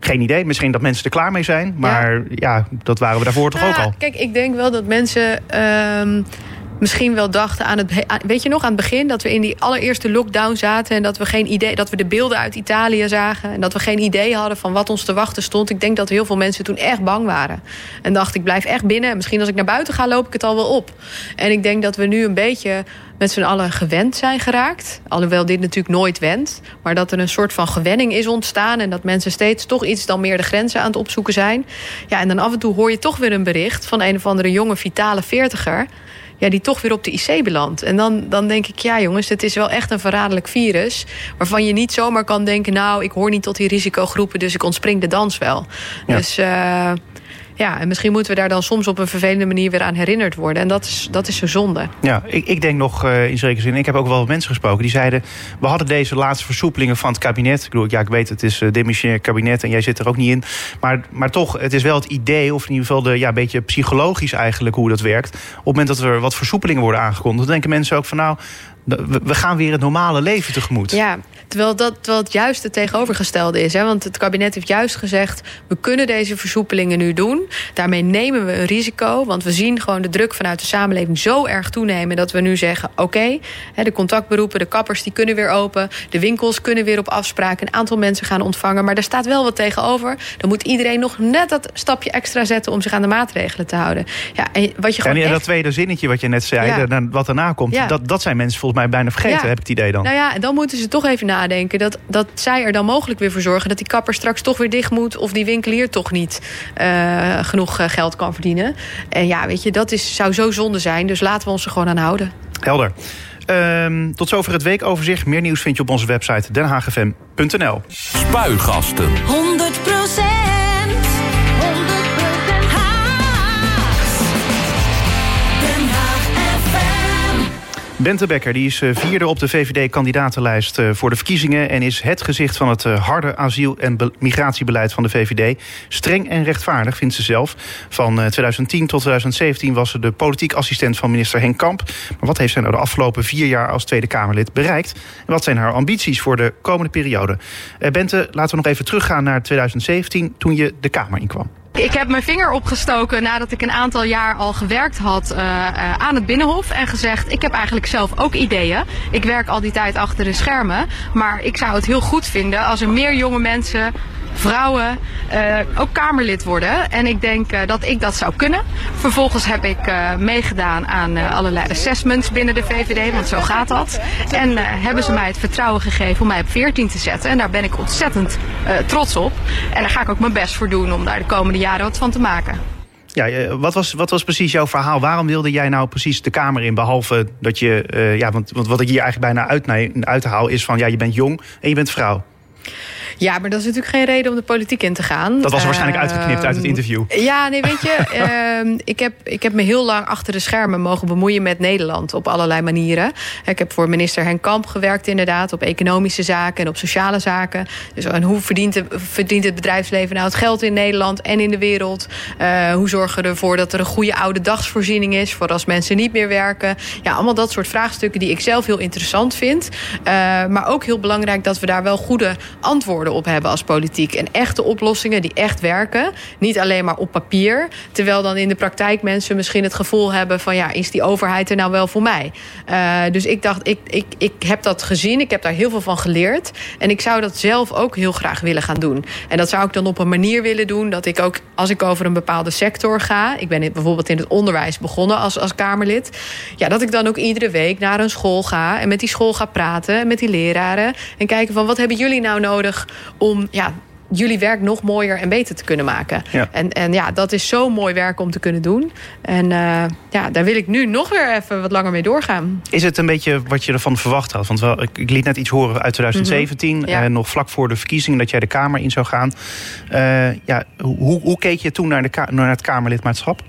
Speaker 2: Geen idee. Misschien dat mensen er klaar mee zijn. Maar ja, ja dat waren we daarvoor toch
Speaker 3: nou,
Speaker 2: ook al.
Speaker 3: Kijk, ik denk wel dat mensen... Um, misschien wel dachten aan het. Weet je nog, aan het begin dat we in die allereerste lockdown zaten. En dat we geen idee. dat we de beelden uit Italië zagen. En dat we geen idee hadden van wat ons te wachten stond. Ik denk dat heel veel mensen toen echt bang waren. En dacht, ik blijf echt binnen. Misschien als ik naar buiten ga, loop ik het al wel op. En ik denk dat we nu een beetje met z'n allen gewend zijn geraakt. Alhoewel dit natuurlijk nooit wendt. Maar dat er een soort van gewenning is ontstaan. En dat mensen steeds toch iets dan meer de grenzen aan het opzoeken zijn. Ja, en dan af en toe hoor je toch weer een bericht van een of andere jonge, vitale veertiger ja, die toch weer op de IC belandt. En dan, dan denk ik, ja jongens, het is wel echt een verraderlijk virus... waarvan je niet zomaar kan denken... nou, ik hoor niet tot die risicogroepen, dus ik ontspring de dans wel. Ja. Dus uh, ja, en misschien moeten we daar dan soms op een vervelende manier weer aan herinnerd worden. En dat is, dat is zo zonde.
Speaker 2: Ja, ik, ik denk nog uh, in zekere zin, ik heb ook wel mensen gesproken die zeiden... we hadden deze laatste versoepelingen van het kabinet. Ik bedoel, ja, ik weet, het is uh, demissionair kabinet en jij zit er ook niet in. Maar, maar toch, het is wel het idee, of in ieder geval de, ja, een beetje psychologisch eigenlijk hoe dat werkt. Op het moment dat er wat versoepelingen worden aangekondigd... denken mensen ook van nou, we gaan weer het normale leven tegemoet.
Speaker 3: Ja, terwijl dat terwijl het juist het tegenovergestelde is. Hè? Want het kabinet heeft juist gezegd... we kunnen deze versoepelingen nu doen. Daarmee nemen we een risico. Want we zien gewoon de druk vanuit de samenleving zo erg toenemen... dat we nu zeggen, oké, okay, de contactberoepen, de kappers... die kunnen weer open, de winkels kunnen weer op afspraak... een aantal mensen gaan ontvangen. Maar er staat wel wat tegenover. Dan moet iedereen nog net dat stapje extra zetten... om zich aan de maatregelen te houden. Ja, en wat je gewoon
Speaker 2: en dat
Speaker 3: echt...
Speaker 2: tweede zinnetje wat je net zei, ja. wat daarna komt...
Speaker 3: Ja.
Speaker 2: Dat, dat zijn mensen volgens mij bijna vergeten,
Speaker 3: Ja.
Speaker 2: heb ik het idee dan.
Speaker 3: Nou ja, en dan moeten ze toch even nadenken dat, dat zij er dan mogelijk weer voor zorgen... dat die kapper straks toch weer dicht moet... of die winkelier toch niet eh, genoeg eh, geld kan verdienen. En ja, weet je, dat is, zou zo zonde zijn. Dus laten we ons er gewoon aan houden.
Speaker 2: Helder. Ehm, tot zover het weekoverzicht. Meer nieuws vind je op onze website denhagfm.nl.
Speaker 1: Spuigasten.
Speaker 5: 100 Haags. Den Haag FM.
Speaker 2: Bente Becker die is vierde op de VVD-kandidatenlijst voor de verkiezingen... en is het gezicht van het harde asiel- en migratiebeleid van de VVD. Streng en rechtvaardig, vindt ze zelf. Van 2010 tot 2017 was ze de politiek assistent van minister Henk Kamp. Maar wat heeft zij nou de afgelopen vier jaar als Tweede Kamerlid bereikt? En wat zijn haar ambities voor de komende periode? Bente, laten we nog even teruggaan naar 2017, toen je de Kamer inkwam.
Speaker 3: Ik heb mijn vinger opgestoken nadat ik een aantal jaar al gewerkt had uh, uh, aan het Binnenhof. En gezegd, ik heb eigenlijk zelf ook ideeën. Ik werk al die tijd achter de schermen. Maar ik zou het heel goed vinden als er meer jonge mensen vrouwen uh, ook Kamerlid worden. En ik denk uh, dat ik dat zou kunnen. Vervolgens heb ik uh, meegedaan aan allerlei assessments binnen de VVD, want zo gaat dat. En hebben ze mij het vertrouwen gegeven om mij op 14 te zetten. En daar ben ik ontzettend trots op. En daar ga ik ook mijn best voor doen om daar de komende jaren wat van te maken.
Speaker 2: Ja, wat was, wat was precies jouw verhaal? Waarom wilde jij nou precies de Kamer in? Behalve dat je, ja, want, want wat ik hier eigenlijk bijna uit, uithaal is van ja, je bent jong en je bent vrouw.
Speaker 3: Ja, maar dat is natuurlijk geen reden om de politiek in te gaan.
Speaker 2: Dat was waarschijnlijk uitgeknipt uit het ehm, interview.
Speaker 3: Ja, nee, weet je, uh, ik, heb, ik heb me heel lang achter de schermen mogen bemoeien met Nederland op allerlei manieren. Ik heb voor minister Henk Kamp gewerkt, inderdaad, op economische zaken en op sociale zaken. Dus en hoe verdient, de, verdient het bedrijfsleven nou het geld in Nederland en in de wereld? Uh, hoe zorgen we ervoor dat er een goede oude dagsvoorziening is voor als mensen niet meer werken? Ja, allemaal dat soort vraagstukken die ik zelf heel interessant vind. Uh, maar ook heel belangrijk dat we daar wel goede antwoorden op hebben als politiek. En echte oplossingen die echt werken. Niet alleen maar op papier. Terwijl dan in de praktijk mensen misschien het gevoel hebben van ja, is die overheid er nou wel voor mij? Uh, dus ik dacht, ik, ik, ik heb dat gezien. Ik heb daar heel veel van geleerd. En ik zou dat zelf ook heel graag willen gaan doen. En dat zou ik dan op een manier willen doen dat ik ook als ik over een bepaalde sector ga. Ik ben bijvoorbeeld in het onderwijs begonnen als, als Kamerlid. Ja, dat ik dan ook iedere week naar een school ga en met die school ga praten. Met die leraren. En kijken van wat hebben jullie nou nodig om ja, jullie werk nog mooier en beter te kunnen maken. Ja. En, en ja, dat is zo mooi werk om te kunnen doen. En uh, ja, daar wil ik nu nog weer even wat langer mee doorgaan.
Speaker 2: Is het een beetje wat je ervan verwacht had? Want wel, ik, ik liet net iets horen uit 2017, mm -hmm. ja. uh, nog vlak voor de verkiezingen dat jij de Kamer in zou gaan. Uh, ja, hoe, hoe keek je toen naar, de, naar het Kamerlidmaatschap?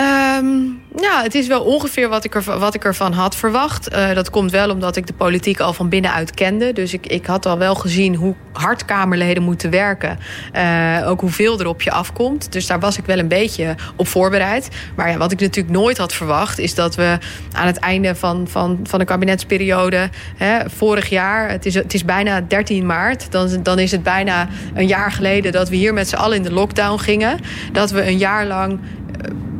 Speaker 3: Um, ja, het is wel ongeveer wat ik, er, wat ik ervan had verwacht. Uh, dat komt wel omdat ik de politiek al van binnenuit kende. Dus ik, ik had al wel gezien hoe hard Kamerleden moeten werken. Uh, ook hoeveel er op je afkomt. Dus daar was ik wel een beetje op voorbereid. Maar ja, wat ik natuurlijk nooit had verwacht... is dat we aan het einde van, van, van de kabinetsperiode... Hè, vorig jaar, het is, het is bijna 13 maart... Dan, dan is het bijna een jaar geleden dat we hier met z'n allen in de lockdown gingen. Dat we een jaar lang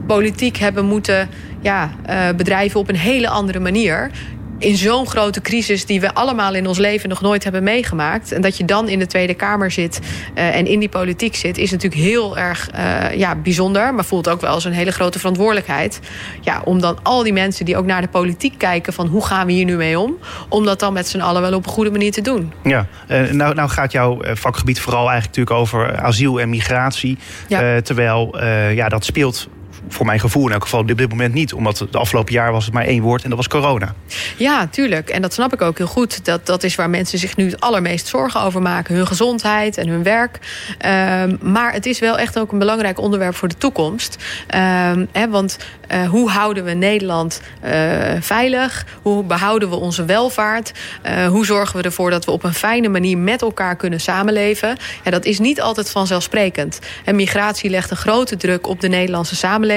Speaker 3: politiek hebben moeten ja, uh, bedrijven op een hele andere manier in zo'n grote crisis die we allemaal in ons leven nog nooit hebben meegemaakt. En dat je dan in de Tweede Kamer zit uh, en in die politiek zit, is natuurlijk heel erg uh, ja, bijzonder. Maar voelt ook wel als een hele grote verantwoordelijkheid. Ja, om dan al die mensen die ook naar de politiek kijken van hoe gaan we hier nu mee om, om dat dan met z'n allen wel op een goede manier te doen.
Speaker 2: Ja, nou, nou gaat jouw vakgebied vooral eigenlijk natuurlijk over asiel en migratie. Ja. terwijl ja, dat speelt voor mijn gevoel in elk geval op dit moment niet. Omdat de afgelopen jaar was het maar één woord en dat was corona.
Speaker 3: Ja, tuurlijk. En dat snap ik ook heel goed. Dat, dat is waar mensen zich nu het allermeest zorgen over maken. Hun gezondheid en hun werk. Um, maar het is wel echt ook een belangrijk onderwerp voor de toekomst. Um, hè, want uh, hoe houden we Nederland uh, veilig? Hoe behouden we onze welvaart? Uh, hoe zorgen we ervoor dat we op een fijne manier met elkaar kunnen samenleven? Ja, dat is niet altijd vanzelfsprekend. En migratie legt een grote druk op de Nederlandse samenleving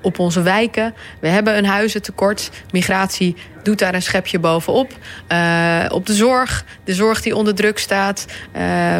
Speaker 3: op onze wijken. We hebben een huizentekort. Migratie doet daar een schepje bovenop. Uh, op de zorg, de zorg die onder druk staat. Uh,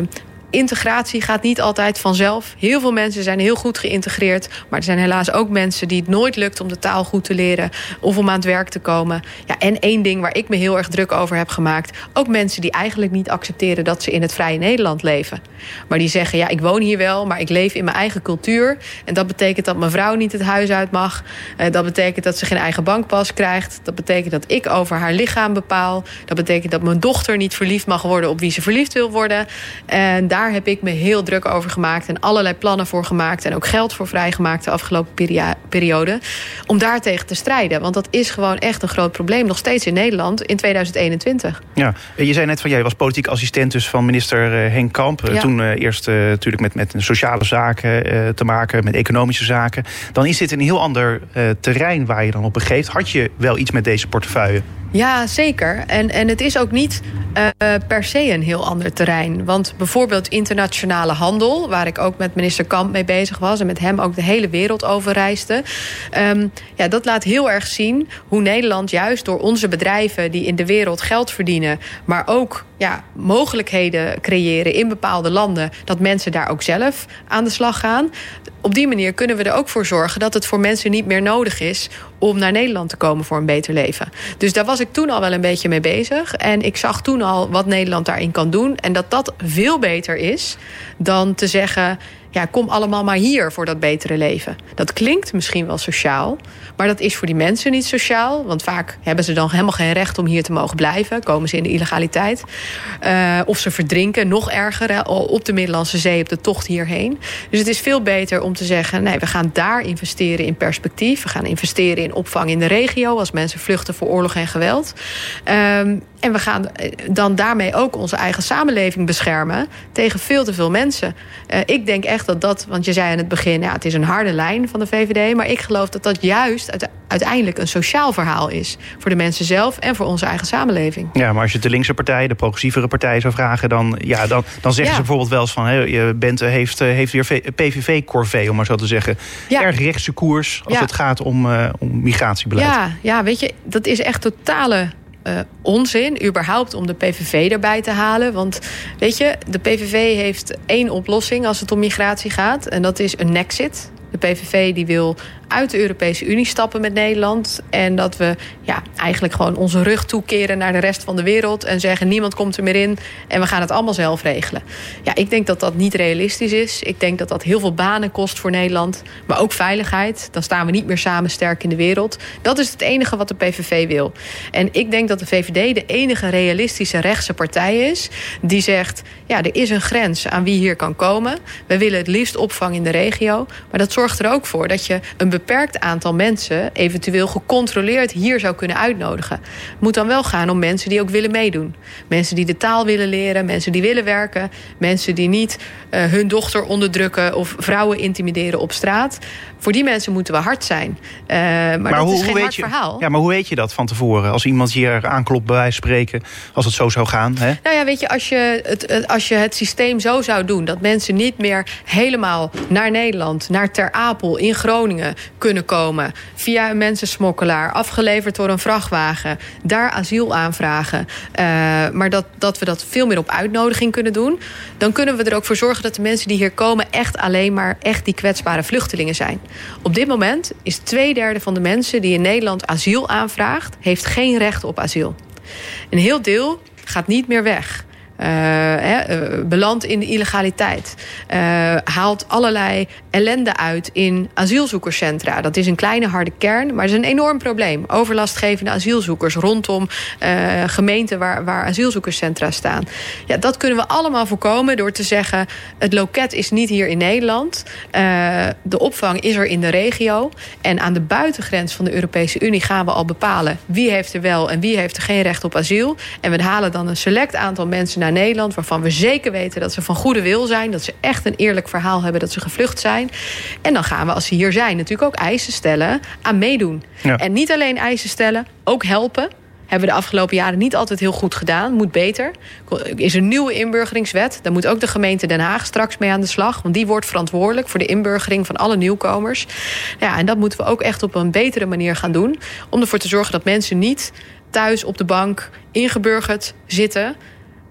Speaker 3: integratie gaat niet altijd vanzelf. Heel veel mensen zijn heel goed geïntegreerd. Maar er zijn helaas ook mensen die het nooit lukt om de taal goed te leren. Of om aan het werk te komen. Ja, en één ding waar ik me heel erg druk over heb gemaakt. Ook mensen die eigenlijk niet accepteren dat ze in het vrije Nederland leven. Maar die zeggen, ja, ik woon hier wel, maar ik leef in mijn eigen cultuur. En dat betekent dat mijn vrouw niet het huis uit mag. Eh, dat betekent dat ze geen eigen bankpas krijgt. Dat betekent dat ik over haar lichaam bepaal. Dat betekent dat mijn dochter niet verliefd mag worden op wie ze verliefd wil worden. En daar daar heb ik me heel druk over gemaakt en allerlei plannen voor gemaakt en ook geld voor vrijgemaakt de afgelopen periode. Om daartegen te strijden. Want dat is gewoon echt een groot probleem, nog steeds in Nederland in 2021.
Speaker 2: Ja, je zei net van jij was politiek assistent dus van minister eh, Henk Kamp. Eh, toen uh, eerst uh, natuurlijk met, met sociale zaken te maken, met economische zaken. Dan is dit een heel ander terrein waar je dan op begeeft. Had je wel iets met deze portefeuille?
Speaker 3: Ja, zeker. En, en het is ook niet uh, per se een heel ander terrein. Want bijvoorbeeld internationale handel, waar ik ook met minister Kamp mee bezig was en met hem ook de hele wereld over reisde. Um, ja, dat laat heel erg zien hoe Nederland juist door onze bedrijven die in de wereld geld verdienen, maar ook ja, mogelijkheden creëren in bepaalde landen, dat mensen daar ook zelf aan de slag gaan. Op die manier kunnen we er ook voor zorgen dat het voor mensen niet meer nodig is om naar Nederland te komen voor een beter leven. Dus daar was ik toen al wel een beetje mee bezig. En ik zag toen al wat Nederland daarin kan doen. En dat dat veel beter is dan te zeggen ja, kom allemaal maar hier voor dat betere leven. Dat klinkt misschien wel sociaal, maar dat is voor die mensen niet sociaal. Want vaak hebben ze dan helemaal geen recht om hier te mogen blijven. Komen ze in de illegaliteit. Uh, of ze verdrinken, nog erger, op de Middellandse Zee op de tocht hierheen. Dus het is veel beter om te zeggen... nee, we gaan daar investeren in perspectief. We gaan investeren in opvang in de regio... als mensen vluchten voor oorlog en geweld. Um, en we gaan eh, dan daarmee ook onze eigen samenleving beschermen... tegen veel te veel mensen. Uh, ik denk echt dat dat, want je zei in het begin... ja, het is een harde lijn van de VVD... maar ik geloof dat dat juist uiteindelijk een sociaal verhaal is... voor de mensen zelf en voor onze eigen samenleving.
Speaker 2: Ja, maar als je de linkse partij, de progressievere partij zou vragen... dan, ja, dan, dan zeggen ja. ze bijvoorbeeld wel eens van... Hey, Bente heeft, eh, heeft weer PVV-corvée, om maar zo te zeggen. Ja. Erg rechtse koers als ja. het gaat om, uh, om migratiebeleid.
Speaker 3: Ja, ja, weet je, dat is echt totale uh, onzin, überhaupt om de PVV erbij te halen. Want weet je, de PVV heeft één oplossing als het om migratie gaat. En dat is een nexit. De PVV die wil uit de Europese Unie stappen met Nederland. En dat we ja, eigenlijk gewoon onze rug toekeren naar de rest van de wereld. En zeggen niemand komt er meer in en we gaan het allemaal zelf regelen. Ja, ik denk dat dat niet realistisch is. Ik denk dat dat heel veel banen kost voor Nederland. Maar ook veiligheid. Dan staan we niet meer samen sterk in de wereld. Dat is het enige wat de PVV wil. En ik denk dat de VVD de enige realistische rechtse partij is. Die zegt, ja, er is een grens aan wie hier kan komen. We willen het liefst opvang in de regio. Maar dat zorgt er ook voor dat je een beperkt aantal mensen eventueel gecontroleerd hier zou kunnen uitnodigen. Het moet dan wel gaan om mensen die ook willen meedoen. Mensen die de taal willen leren, mensen die willen werken, mensen die niet uh, hun dochter onderdrukken of vrouwen intimideren op straat. Voor die mensen moeten we hard zijn. Uh, maar, maar, dat hoe, is geen hard
Speaker 2: je,
Speaker 3: verhaal.
Speaker 2: Ja, maar hoe weet je dat van tevoren? Als iemand hier aanklopt bij wijze spreken, als het zo zou gaan? Hè?
Speaker 3: Nou ja, weet je, als je, het, als je het systeem zo zou doen... dat mensen niet meer helemaal naar Nederland, naar Ter Apel in Groningen kunnen komen... via een mensensmokkelaar, afgeleverd door een vrachtwagen... daar asiel aanvragen, uh, maar dat, dat we dat veel meer op uitnodiging kunnen doen... dan kunnen we er ook voor zorgen dat de mensen die hier komen... echt alleen maar echt die kwetsbare vluchtelingen zijn. Op dit moment is twee derde van de mensen die in Nederland asiel aanvraagt... heeft geen recht op asiel. Een heel deel gaat niet meer weg. Uh, uh, belandt in de illegaliteit. Uh, haalt allerlei ellende uit in asielzoekerscentra. Dat is een kleine harde kern, maar het is een enorm probleem. Overlastgevende asielzoekers rondom gemeenten waar, waar asielzoekerscentra staan. Ja, dat kunnen we allemaal voorkomen door te zeggen... het loket is niet hier in Nederland. de opvang is er in de regio. En aan de buitengrens van de Europese Unie gaan we al bepalen... wie heeft er wel en wie heeft er geen recht op asiel. En we halen dan een select aantal mensen naar Nederland... waarvan we zeker weten dat ze van goede wil zijn... dat ze echt een eerlijk verhaal hebben dat ze gevlucht zijn. En dan gaan we, als ze hier zijn, natuurlijk ook eisen stellen aan meedoen. Ja. En niet alleen eisen stellen, ook helpen hebben we de afgelopen jaren niet altijd heel goed gedaan. Moet beter. Er is een nieuwe inburgeringswet. Daar moet ook de gemeente Den Haag straks mee aan de slag. Want die wordt verantwoordelijk voor de inburgering van alle nieuwkomers. Ja, en dat moeten we ook echt op een betere manier gaan doen. Om ervoor te zorgen dat mensen niet thuis op de bank ingeburgerd zitten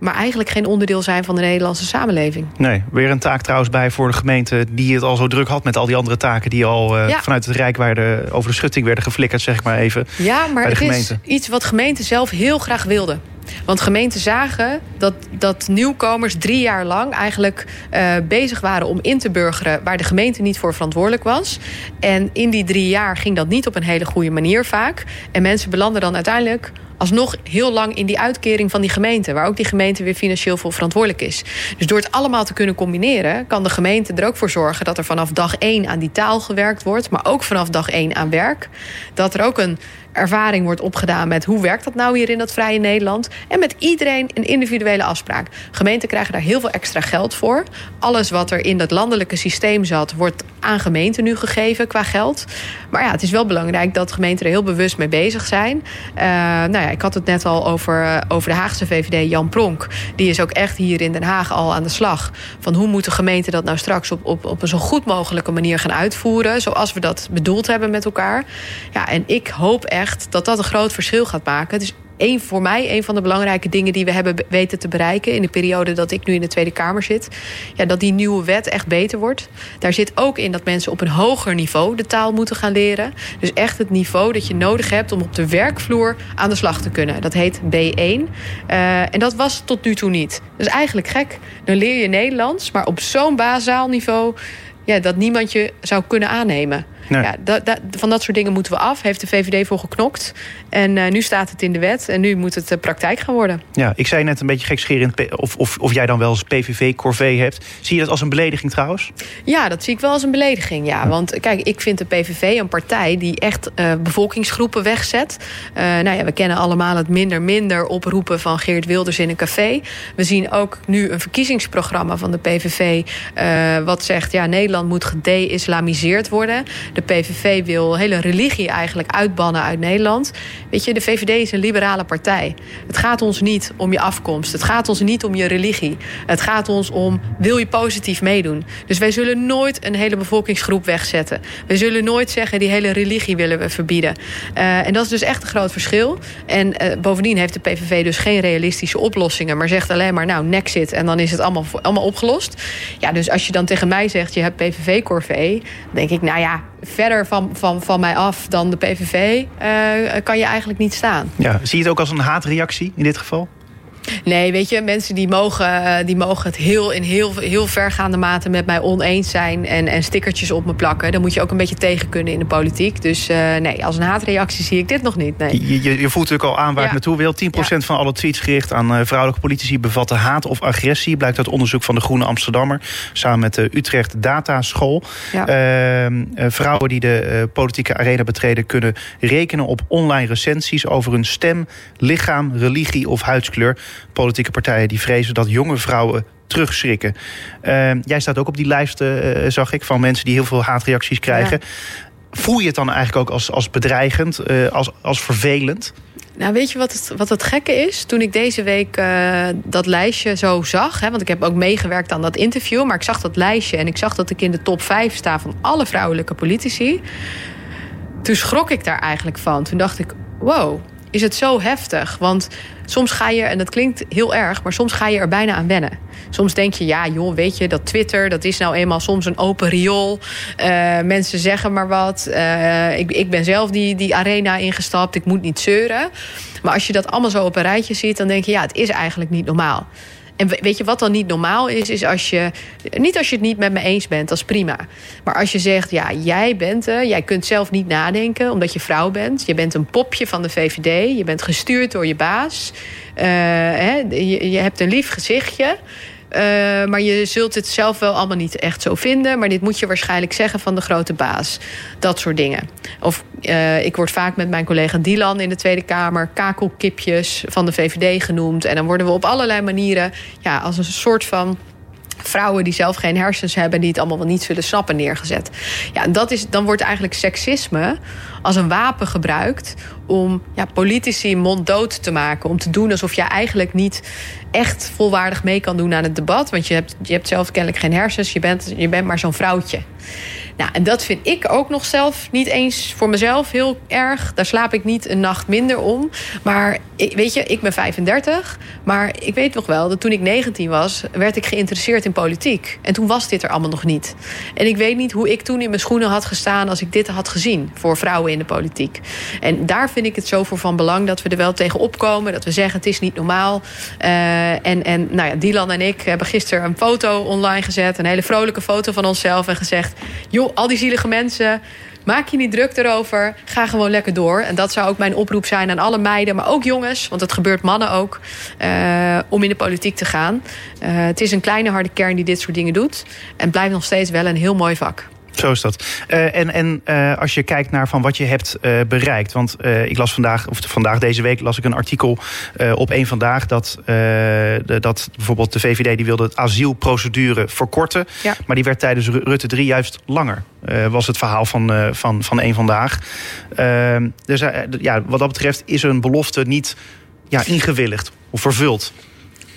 Speaker 3: maar eigenlijk geen onderdeel zijn van de Nederlandse samenleving.
Speaker 2: Nee, weer een taak trouwens bij voor de gemeente... die het al zo druk had met al die andere taken... die al uh, ja. vanuit het Rijk werden, over de schutting werden geflikkerd, zeg maar even.
Speaker 3: Ja, maar het is iets wat gemeenten zelf heel graag wilden. Want gemeenten zagen dat, dat nieuwkomers drie jaar lang eigenlijk uh, bezig waren om in te burgeren waar de gemeente niet voor verantwoordelijk was. En in die drie jaar ging dat niet op een hele goede manier vaak. En mensen belanden dan uiteindelijk alsnog heel lang in die uitkering van die gemeente, waar ook die gemeente weer financieel voor verantwoordelijk is. Dus door het allemaal te kunnen combineren, kan de gemeente er ook voor zorgen dat er vanaf dag één aan die taal gewerkt wordt, maar ook vanaf dag één aan werk. Dat er ook een ervaring wordt opgedaan met hoe werkt dat nou hier in dat vrije Nederland. En met iedereen een individuele afspraak. Gemeenten krijgen daar heel veel extra geld voor. Alles wat er in dat landelijke systeem zat, wordt aan gemeenten nu gegeven qua geld. Maar ja, het is wel belangrijk dat gemeenten er heel bewust mee bezig zijn. Uh, nou ja, ik had het net al over, uh, over de Haagse VVD, Jan Pronk. Die is ook echt hier in Den Haag al aan de slag. Van hoe moeten gemeenten dat nou straks op, op, op een zo goed mogelijke manier gaan uitvoeren. Zoals we dat bedoeld hebben met elkaar. Ja, en ik hoop echt dat dat een groot verschil gaat maken. Dus een, voor mij een van de belangrijke dingen die we hebben weten te bereiken in de periode dat ik nu in de Tweede Kamer zit. Ja, dat die nieuwe wet echt beter wordt. Daar zit ook in dat mensen op een hoger niveau de taal moeten gaan leren. Dus echt het niveau dat je nodig hebt om op de werkvloer aan de slag te kunnen. Dat heet B1. Uh, en dat was tot nu toe niet. Dat is eigenlijk gek. Dan leer je Nederlands, maar op zo'n bazaal niveau ja, dat niemand je zou kunnen aannemen. Nee. Ja, van dat soort dingen moeten we af. Heeft de VVD voor geknokt. En uh, nu staat het in de wet. En nu moet het de praktijk gaan worden.
Speaker 2: Ja, ik zei net een beetje gekscherend of, of, of jij dan wel eens PVV-corvée hebt. Zie je dat als een belediging trouwens?
Speaker 3: Ja, dat zie ik wel als een belediging. Ja. Want kijk, ik vind de PVV een partij die echt uh, bevolkingsgroepen wegzet. Uh, nou ja, we kennen allemaal het minder minder oproepen van Geert Wilders in een café. We zien ook nu een verkiezingsprogramma van de PVV... wat zegt, ja, Nederland moet gede-islamiseerd worden. De PVV wil hele religie eigenlijk uitbannen uit Nederland. Weet je, de VVD is een liberale partij. Het gaat ons niet om je afkomst. Het gaat ons niet om je religie. Het gaat ons om, wil je positief meedoen? Dus wij zullen nooit een hele bevolkingsgroep wegzetten. We zullen nooit zeggen, die hele religie willen we verbieden. Uh, en dat is dus echt een groot verschil. En uh, bovendien heeft de PVV dus geen realistische oplossingen... maar zegt alleen maar, nou, nexit en dan is het allemaal, allemaal opgelost. Ja, dus als je dan tegen mij zegt, je hebt PVV-corvée... denk ik, nou ja, verder van, van, van mij af dan de PVV uh, kan je eigenlijk niet staan.
Speaker 2: Ja, zie je het ook als een haatreactie in dit geval?
Speaker 3: Nee, weet je, mensen die mogen, eh, die mogen het heel, in heel, heel vergaande mate met mij oneens zijn en, en stickertjes op me plakken. Dan moet je ook een beetje tegen kunnen in de politiek. Dus uh, nee, als een haatreactie zie ik dit nog niet. Nee.
Speaker 2: Je, je, je voelt natuurlijk al aan waar ja. ik naartoe wil. 10% ja. van alle tweets gericht aan uh, vrouwelijke politici bevatten haat of agressie. Blijkt uit onderzoek van de Groene Amsterdammer. Samen met de Utrecht Data School. Ja. Uh, vrouwen die de politieke arena betreden kunnen rekenen op online recensies over hun stem, lichaam, religie of huidskleur politieke partijen die vrezen dat jonge vrouwen terugschrikken. Uh, jij staat ook op die lijst, uh, zag ik, van mensen die heel veel haatreacties krijgen. Ja. Voel je het dan eigenlijk ook als, als bedreigend, uh, als, als vervelend?
Speaker 3: Nou, weet je wat het, wat het gekke is? Toen ik deze week uh, dat lijstje zo zag... Hè, want ik heb ook meegewerkt aan dat interview... maar ik zag dat lijstje en ik zag dat ik in de top 5 sta... van alle vrouwelijke politici. Toen schrok ik daar eigenlijk van. Toen dacht ik, wow, is het zo heftig. Want soms ga je, en dat klinkt heel erg, maar soms ga je er bijna aan wennen. Soms denk je, ja joh, weet je, dat Twitter, dat is nou eenmaal soms een open riool. Uh, mensen zeggen maar wat. Uh, ik, ik ben zelf die, die arena ingestapt, ik moet niet zeuren. Maar als je dat allemaal zo op een rijtje ziet, dan denk je, ja, het is eigenlijk niet normaal. En weet je wat dan niet normaal is? Is als je. Niet als je het niet met me eens bent, dat is prima. Maar als je zegt, ja, jij bent er, jij kunt zelf niet nadenken omdat je vrouw bent. Je bent een popje van de VVD. Je bent gestuurd door je baas. Uh, hè, je, je hebt een lief gezichtje. Uh, maar je zult het zelf wel allemaal niet echt zo vinden. Maar dit moet je waarschijnlijk zeggen van de grote baas. Dat soort dingen. Of uh, ik word vaak met mijn collega Dylan in de Tweede Kamer... kakelkipjes van de VVD genoemd. En dan worden we op allerlei manieren... Ja, als een soort van vrouwen die zelf geen hersens hebben... die het allemaal wel niet zullen snappen neergezet. Ja, dat is, dan wordt eigenlijk seksisme als een wapen gebruikt... om ja, politici monddood te maken. Om te doen alsof je eigenlijk niet echt volwaardig mee kan doen aan het debat. Want je hebt, je hebt zelf kennelijk geen hersens. Je bent, je bent maar zo'n vrouwtje. Nou, en dat vind ik ook nog zelf niet eens voor mezelf heel erg. Daar slaap ik niet een nacht minder om. Maar weet je, ik ben 35. Maar ik weet nog wel dat toen ik 19 was, werd ik geïnteresseerd in politiek. En toen was dit er allemaal nog niet. En ik weet niet hoe ik toen in mijn schoenen had gestaan als ik dit had gezien voor vrouwen in de politiek. En daar vind ik het zo voor van belang dat we er wel tegen opkomen. Dat we zeggen het is niet normaal. Uh, en, en nou ja, Dylan en ik hebben gisteren een foto online gezet. Een hele vrolijke foto van onszelf. En gezegd, al die zielige mensen maak je niet druk erover. Ga gewoon lekker door. En dat zou ook mijn oproep zijn aan alle meiden, maar ook jongens, want het gebeurt mannen ook, uh, om in de politiek te gaan. Uh, het is een kleine harde kern die dit soort dingen doet. En blijft nog steeds wel een heel mooi vak.
Speaker 2: Zo is dat. Uh, en en uh, als je kijkt naar van wat je hebt uh, bereikt. Want ik las vandaag, of vandaag deze week, las ik een artikel op één vandaag. Dat, de, dat bijvoorbeeld de VVD die wilde het asielprocedure verkorten.
Speaker 3: Ja.
Speaker 2: Maar die werd tijdens Rutte 3 juist langer. was het verhaal van, van, van één vandaag. dus ja, wat dat betreft is een belofte niet ja, ingewilligd of vervuld.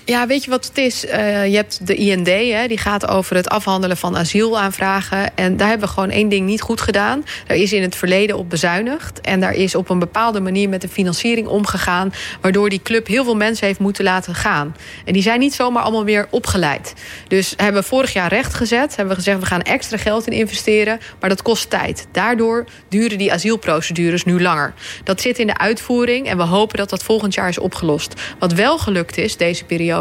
Speaker 3: Ja, weet je wat het is? Uh, je hebt de IND, hè, die gaat over het afhandelen van asielaanvragen. En daar hebben we gewoon één ding niet goed gedaan. Daar is in het verleden op bezuinigd. En daar is op een bepaalde manier met de financiering omgegaan. Waardoor die club heel veel mensen heeft moeten laten gaan. En die zijn niet zomaar allemaal weer opgeleid. Dus hebben we vorig jaar recht gezet. Hebben we gezegd, we gaan extra geld in investeren. Maar dat kost tijd. Daardoor duren die asielprocedures nu langer. Dat zit in de uitvoering. En we hopen dat dat volgend jaar is opgelost. Wat wel gelukt is, deze periode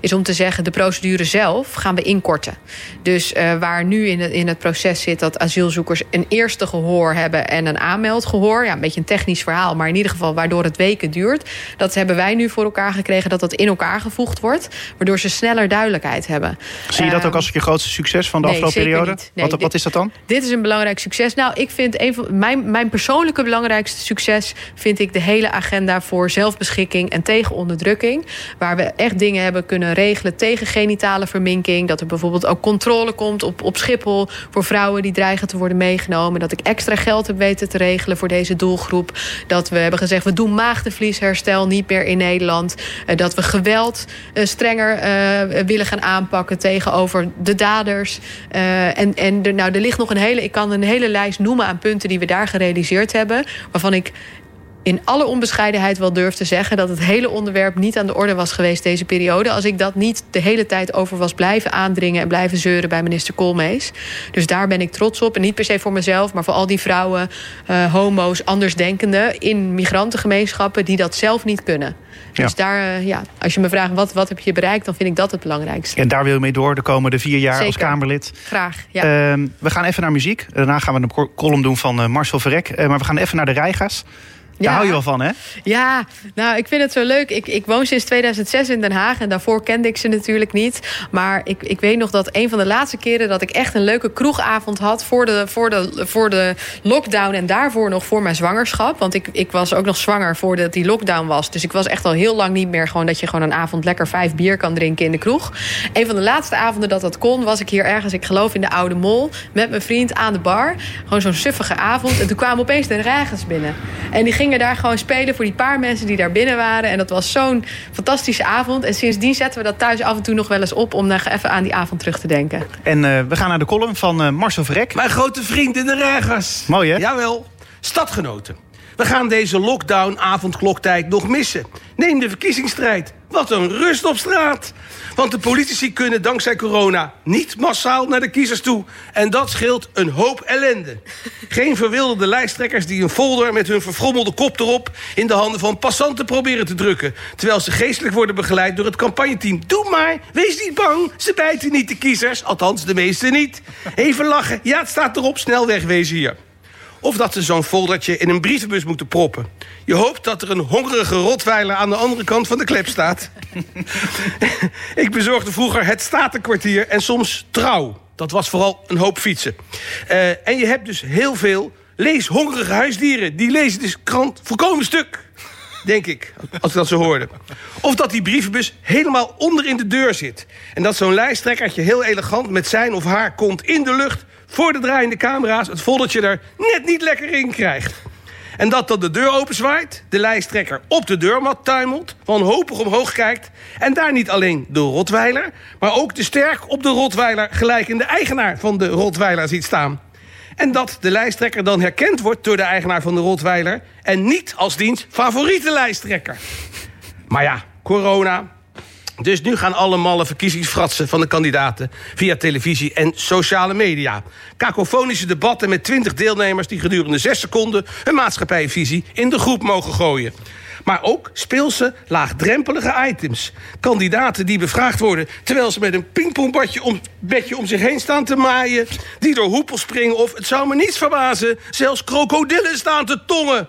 Speaker 3: is om te zeggen... de procedure zelf gaan we inkorten. Dus uh, waar nu in het, in het proces zit dat asielzoekers... een eerste gehoor hebben en een aanmeldgehoor... ja, een beetje een technisch verhaal, maar in ieder geval... waardoor het weken duurt, dat hebben wij nu voor elkaar gekregen... dat dat in elkaar gevoegd wordt, waardoor ze sneller duidelijkheid hebben.
Speaker 2: Zie je dat ook als je grootste succes van de
Speaker 3: nee,
Speaker 2: afgelopen periode?
Speaker 3: Nee,
Speaker 2: wat, wat is dat dan?
Speaker 3: Dit is een belangrijk succes. Nou, ik vind een van mijn, mijn persoonlijke belangrijkste succes... vind ik de hele agenda voor zelfbeschikking en tegen onderdrukking. Waar we echt dingen hebben kunnen regelen tegen genitale verminking. Dat er bijvoorbeeld ook controle komt op, op Schiphol voor vrouwen die dreigen te worden meegenomen. Dat ik extra geld heb weten te regelen voor deze doelgroep. Dat we hebben gezegd, we doen maagdenvliesherstel niet meer in Nederland. Dat we geweld strenger uh, willen gaan aanpakken tegenover de daders. En en er, nou, er ligt nog een hele, ik kan een hele lijst noemen aan punten die we daar gerealiseerd hebben. Waarvan ik in alle onbescheidenheid wel durf te zeggen... dat het hele onderwerp niet aan de orde was geweest deze periode... als ik dat niet de hele tijd over was blijven aandringen... en blijven zeuren bij minister Koolmees. Dus daar ben ik trots op. En niet per se voor mezelf, maar voor al die vrouwen... Uh, homo's, andersdenkenden in migrantengemeenschappen... die dat zelf niet kunnen. Dus daar, uh, ja, als je me vraagt wat, wat heb je bereikt... dan vind ik dat het belangrijkste.
Speaker 2: En daar wil je mee door de komende vier jaar
Speaker 3: Zeker.
Speaker 2: als Kamerlid.
Speaker 3: Graag, ja.
Speaker 2: Uh, we gaan even naar muziek. Daarna gaan we een column doen van uh, Marcel Verrek. Maar we gaan even naar de Rijga's. Daar ja. hou je wel van, hè?
Speaker 3: Ja, nou, ik vind het zo leuk. Ik, ik woon sinds 2006 in Den Haag en daarvoor kende ik ze natuurlijk niet. Maar ik, ik weet nog dat een van de laatste keren... dat ik echt een leuke kroegavond had voor de, voor de, voor de lockdown... en daarvoor nog voor mijn zwangerschap. Want ik, ik was ook nog zwanger voordat die lockdown was. Dus ik was echt al heel lang niet meer gewoon... dat je gewoon een avond lekker vijf bier kan drinken in de kroeg. Een van de laatste avonden dat dat kon... was ik hier ergens, ik geloof in de Oude Mol... met mijn vriend aan de bar. Gewoon zo'n suffige avond. En toen kwamen opeens de regens binnen. En die gingen daar gewoon spelen voor die paar mensen die daar binnen waren. En dat was zo'n fantastische avond. En sindsdien zetten we dat thuis af en toe nog wel eens op... om nog even aan die avond terug te denken.
Speaker 2: En uh, we gaan naar de column van uh, Marcel Verrek.
Speaker 5: Mijn grote vriend in de regers.
Speaker 2: Mooi, hè?
Speaker 5: Jawel. Stadgenoten. We gaan deze lockdown-avondkloktijd nog missen. Neem de verkiezingsstrijd. Wat een rust op straat. Want de politici kunnen dankzij corona niet massaal naar de kiezers toe. En dat scheelt een hoop ellende. Geen verwilderde lijsttrekkers die een folder met hun verfrommelde kop erop... in de handen van passanten proberen te drukken. Terwijl ze geestelijk worden begeleid door het campagneteam. Doe maar, wees niet bang, ze bijten niet de kiezers. Althans, de meeste niet. Even lachen, ja, het staat erop, snel wegwezen hier. Of dat ze zo'n foldertje in een brievenbus moeten proppen. Je hoopt dat er een hongerige rotweiler aan de andere kant van de klep staat. ik bezorgde vroeger het Statenkwartier en soms Trouw. Dat was vooral een hoop fietsen. Uh, en je hebt dus heel veel leeshongerige huisdieren. Die lezen de krant volkomen stuk. Denk ik, als ik dat zo hoorde. Of dat die brievenbus helemaal onder in de deur zit. En dat zo'n lijsttrekkertje heel elegant met zijn of haar kont in de lucht... voor de draaiende camera's het foldertje er net niet lekker in krijgt. En dat dan de deur openzwaait, de lijsttrekker op de deurmat tuimelt... wanhopig omhoog kijkt en daar niet alleen de rotweiler... maar ook de sterk op de rotweiler gelijkende eigenaar van de rotweiler ziet staan. En dat de lijsttrekker dan herkend wordt door de eigenaar van de rotweiler... en niet als diens favoriete lijsttrekker. Maar ja, corona, dus nu gaan alle malle verkiezingsfratsen van de kandidaten... via televisie en sociale media. Kakofonische debatten met twintig deelnemers... die gedurende zes seconden hun maatschappijvisie in de groep mogen gooien. Maar ook speelse, laagdrempelige items. Kandidaten die bevraagd worden terwijl ze met een pingpongbadje om, bedje om zich heen staan te maaien. Die door hoepels springen of, het zou me niets verbazen, zelfs krokodillen staan te tongen.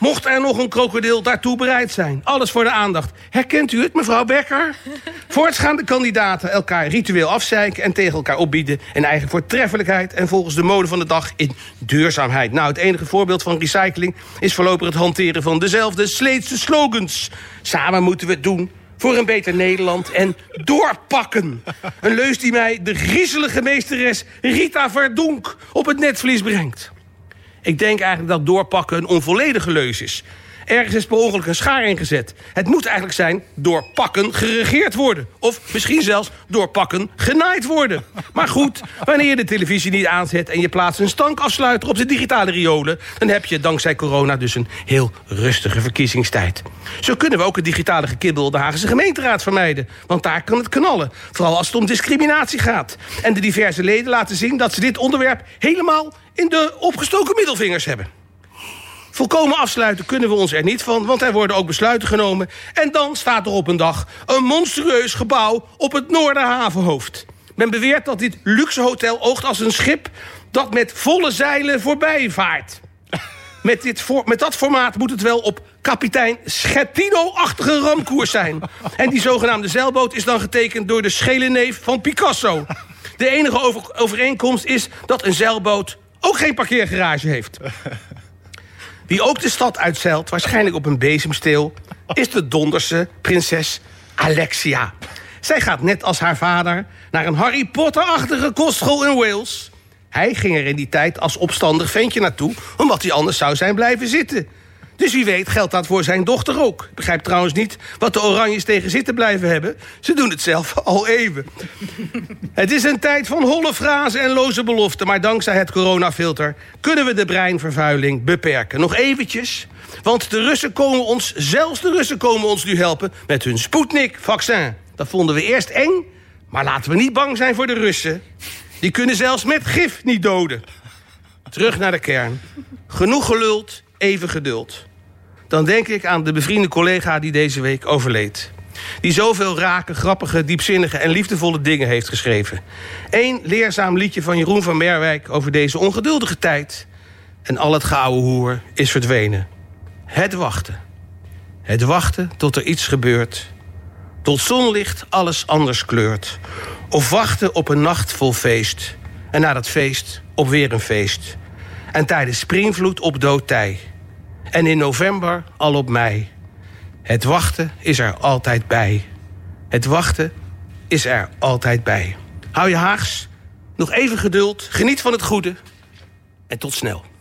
Speaker 5: Mocht er nog een krokodil daartoe bereid zijn. Alles voor de aandacht. Herkent u het, mevrouw Becker? Voorts gaan de kandidaten elkaar ritueel afzeiken... en tegen elkaar opbieden in eigen voortreffelijkheid... en volgens de mode van de dag in duurzaamheid. Nou, het enige voorbeeld van recycling... is voorlopig het hanteren van dezelfde sleetse slogans. Samen moeten we het doen voor een beter Nederland en doorpakken. Een leus die mij de griezelige meesteres Rita Verdonk op het netvlies brengt. Ik denk eigenlijk dat doorpakken een onvolledige leus is. Ergens is per een schaar ingezet. Het moet eigenlijk zijn door pakken geregeerd worden. Of misschien zelfs door pakken genaaid worden. Maar goed, wanneer je de televisie niet aanzet... en je plaatst een stankafsluiter op de digitale riolen... dan heb je dankzij corona dus een heel rustige verkiezingstijd. Zo kunnen we ook het digitale gekibbel de Haagse gemeenteraad vermijden. Want daar kan het knallen. Vooral als het om discriminatie gaat. En de diverse leden laten zien dat ze dit onderwerp... helemaal in de opgestoken middelvingers hebben. Volkomen afsluiten kunnen we ons er niet van, want er worden ook besluiten genomen. En dan staat er op een dag een monstrueus gebouw op het Noorderhavenhoofd. Men beweert dat dit luxe hotel oogt als een schip dat met volle zeilen voorbij vaart. Met, dit voor, met dat formaat moet het wel op kapitein Schettino-achtige ramkoers zijn. En die zogenaamde zeilboot is dan getekend door de schele neef van Picasso. De enige over, overeenkomst is dat een zeilboot ook geen parkeergarage heeft. Wie ook de stad uitzeilt, waarschijnlijk op een bezemsteel... is de Donderse prinses Alexia. Zij gaat net als haar vader naar een Harry Potter-achtige kostschool in Wales. Hij ging er in die tijd als opstandig ventje naartoe... omdat hij anders zou zijn blijven zitten. Dus wie weet geldt dat voor zijn dochter ook. Ik begrijp trouwens niet wat de Oranjes tegen zitten blijven hebben. Ze doen het zelf al even. het is een tijd van holle frazen en loze beloften... maar dankzij het coronafilter kunnen we de breinvervuiling beperken. Nog eventjes, want de Russen komen ons, zelfs de Russen komen ons nu helpen... met hun Sputnik-vaccin. Dat vonden we eerst eng, maar laten we niet bang zijn voor de Russen. Die kunnen zelfs met gif niet doden. Terug naar de kern. Genoeg geluld, even geduld dan denk ik aan de bevriende collega die deze week overleed. Die zoveel rake, grappige, diepzinnige en liefdevolle dingen heeft geschreven. Eén leerzaam liedje van Jeroen van Merwijk over deze ongeduldige tijd. En al het gouden hoer is verdwenen. Het wachten. Het wachten tot er iets gebeurt. Tot zonlicht alles anders kleurt. Of wachten op een nacht vol feest. En na dat feest op weer een feest. En tijdens springvloed op doodtij. En in november al op mei. Het wachten is er altijd bij. Het wachten is er altijd bij. Hou je haags, nog even geduld, geniet van het goede en tot snel.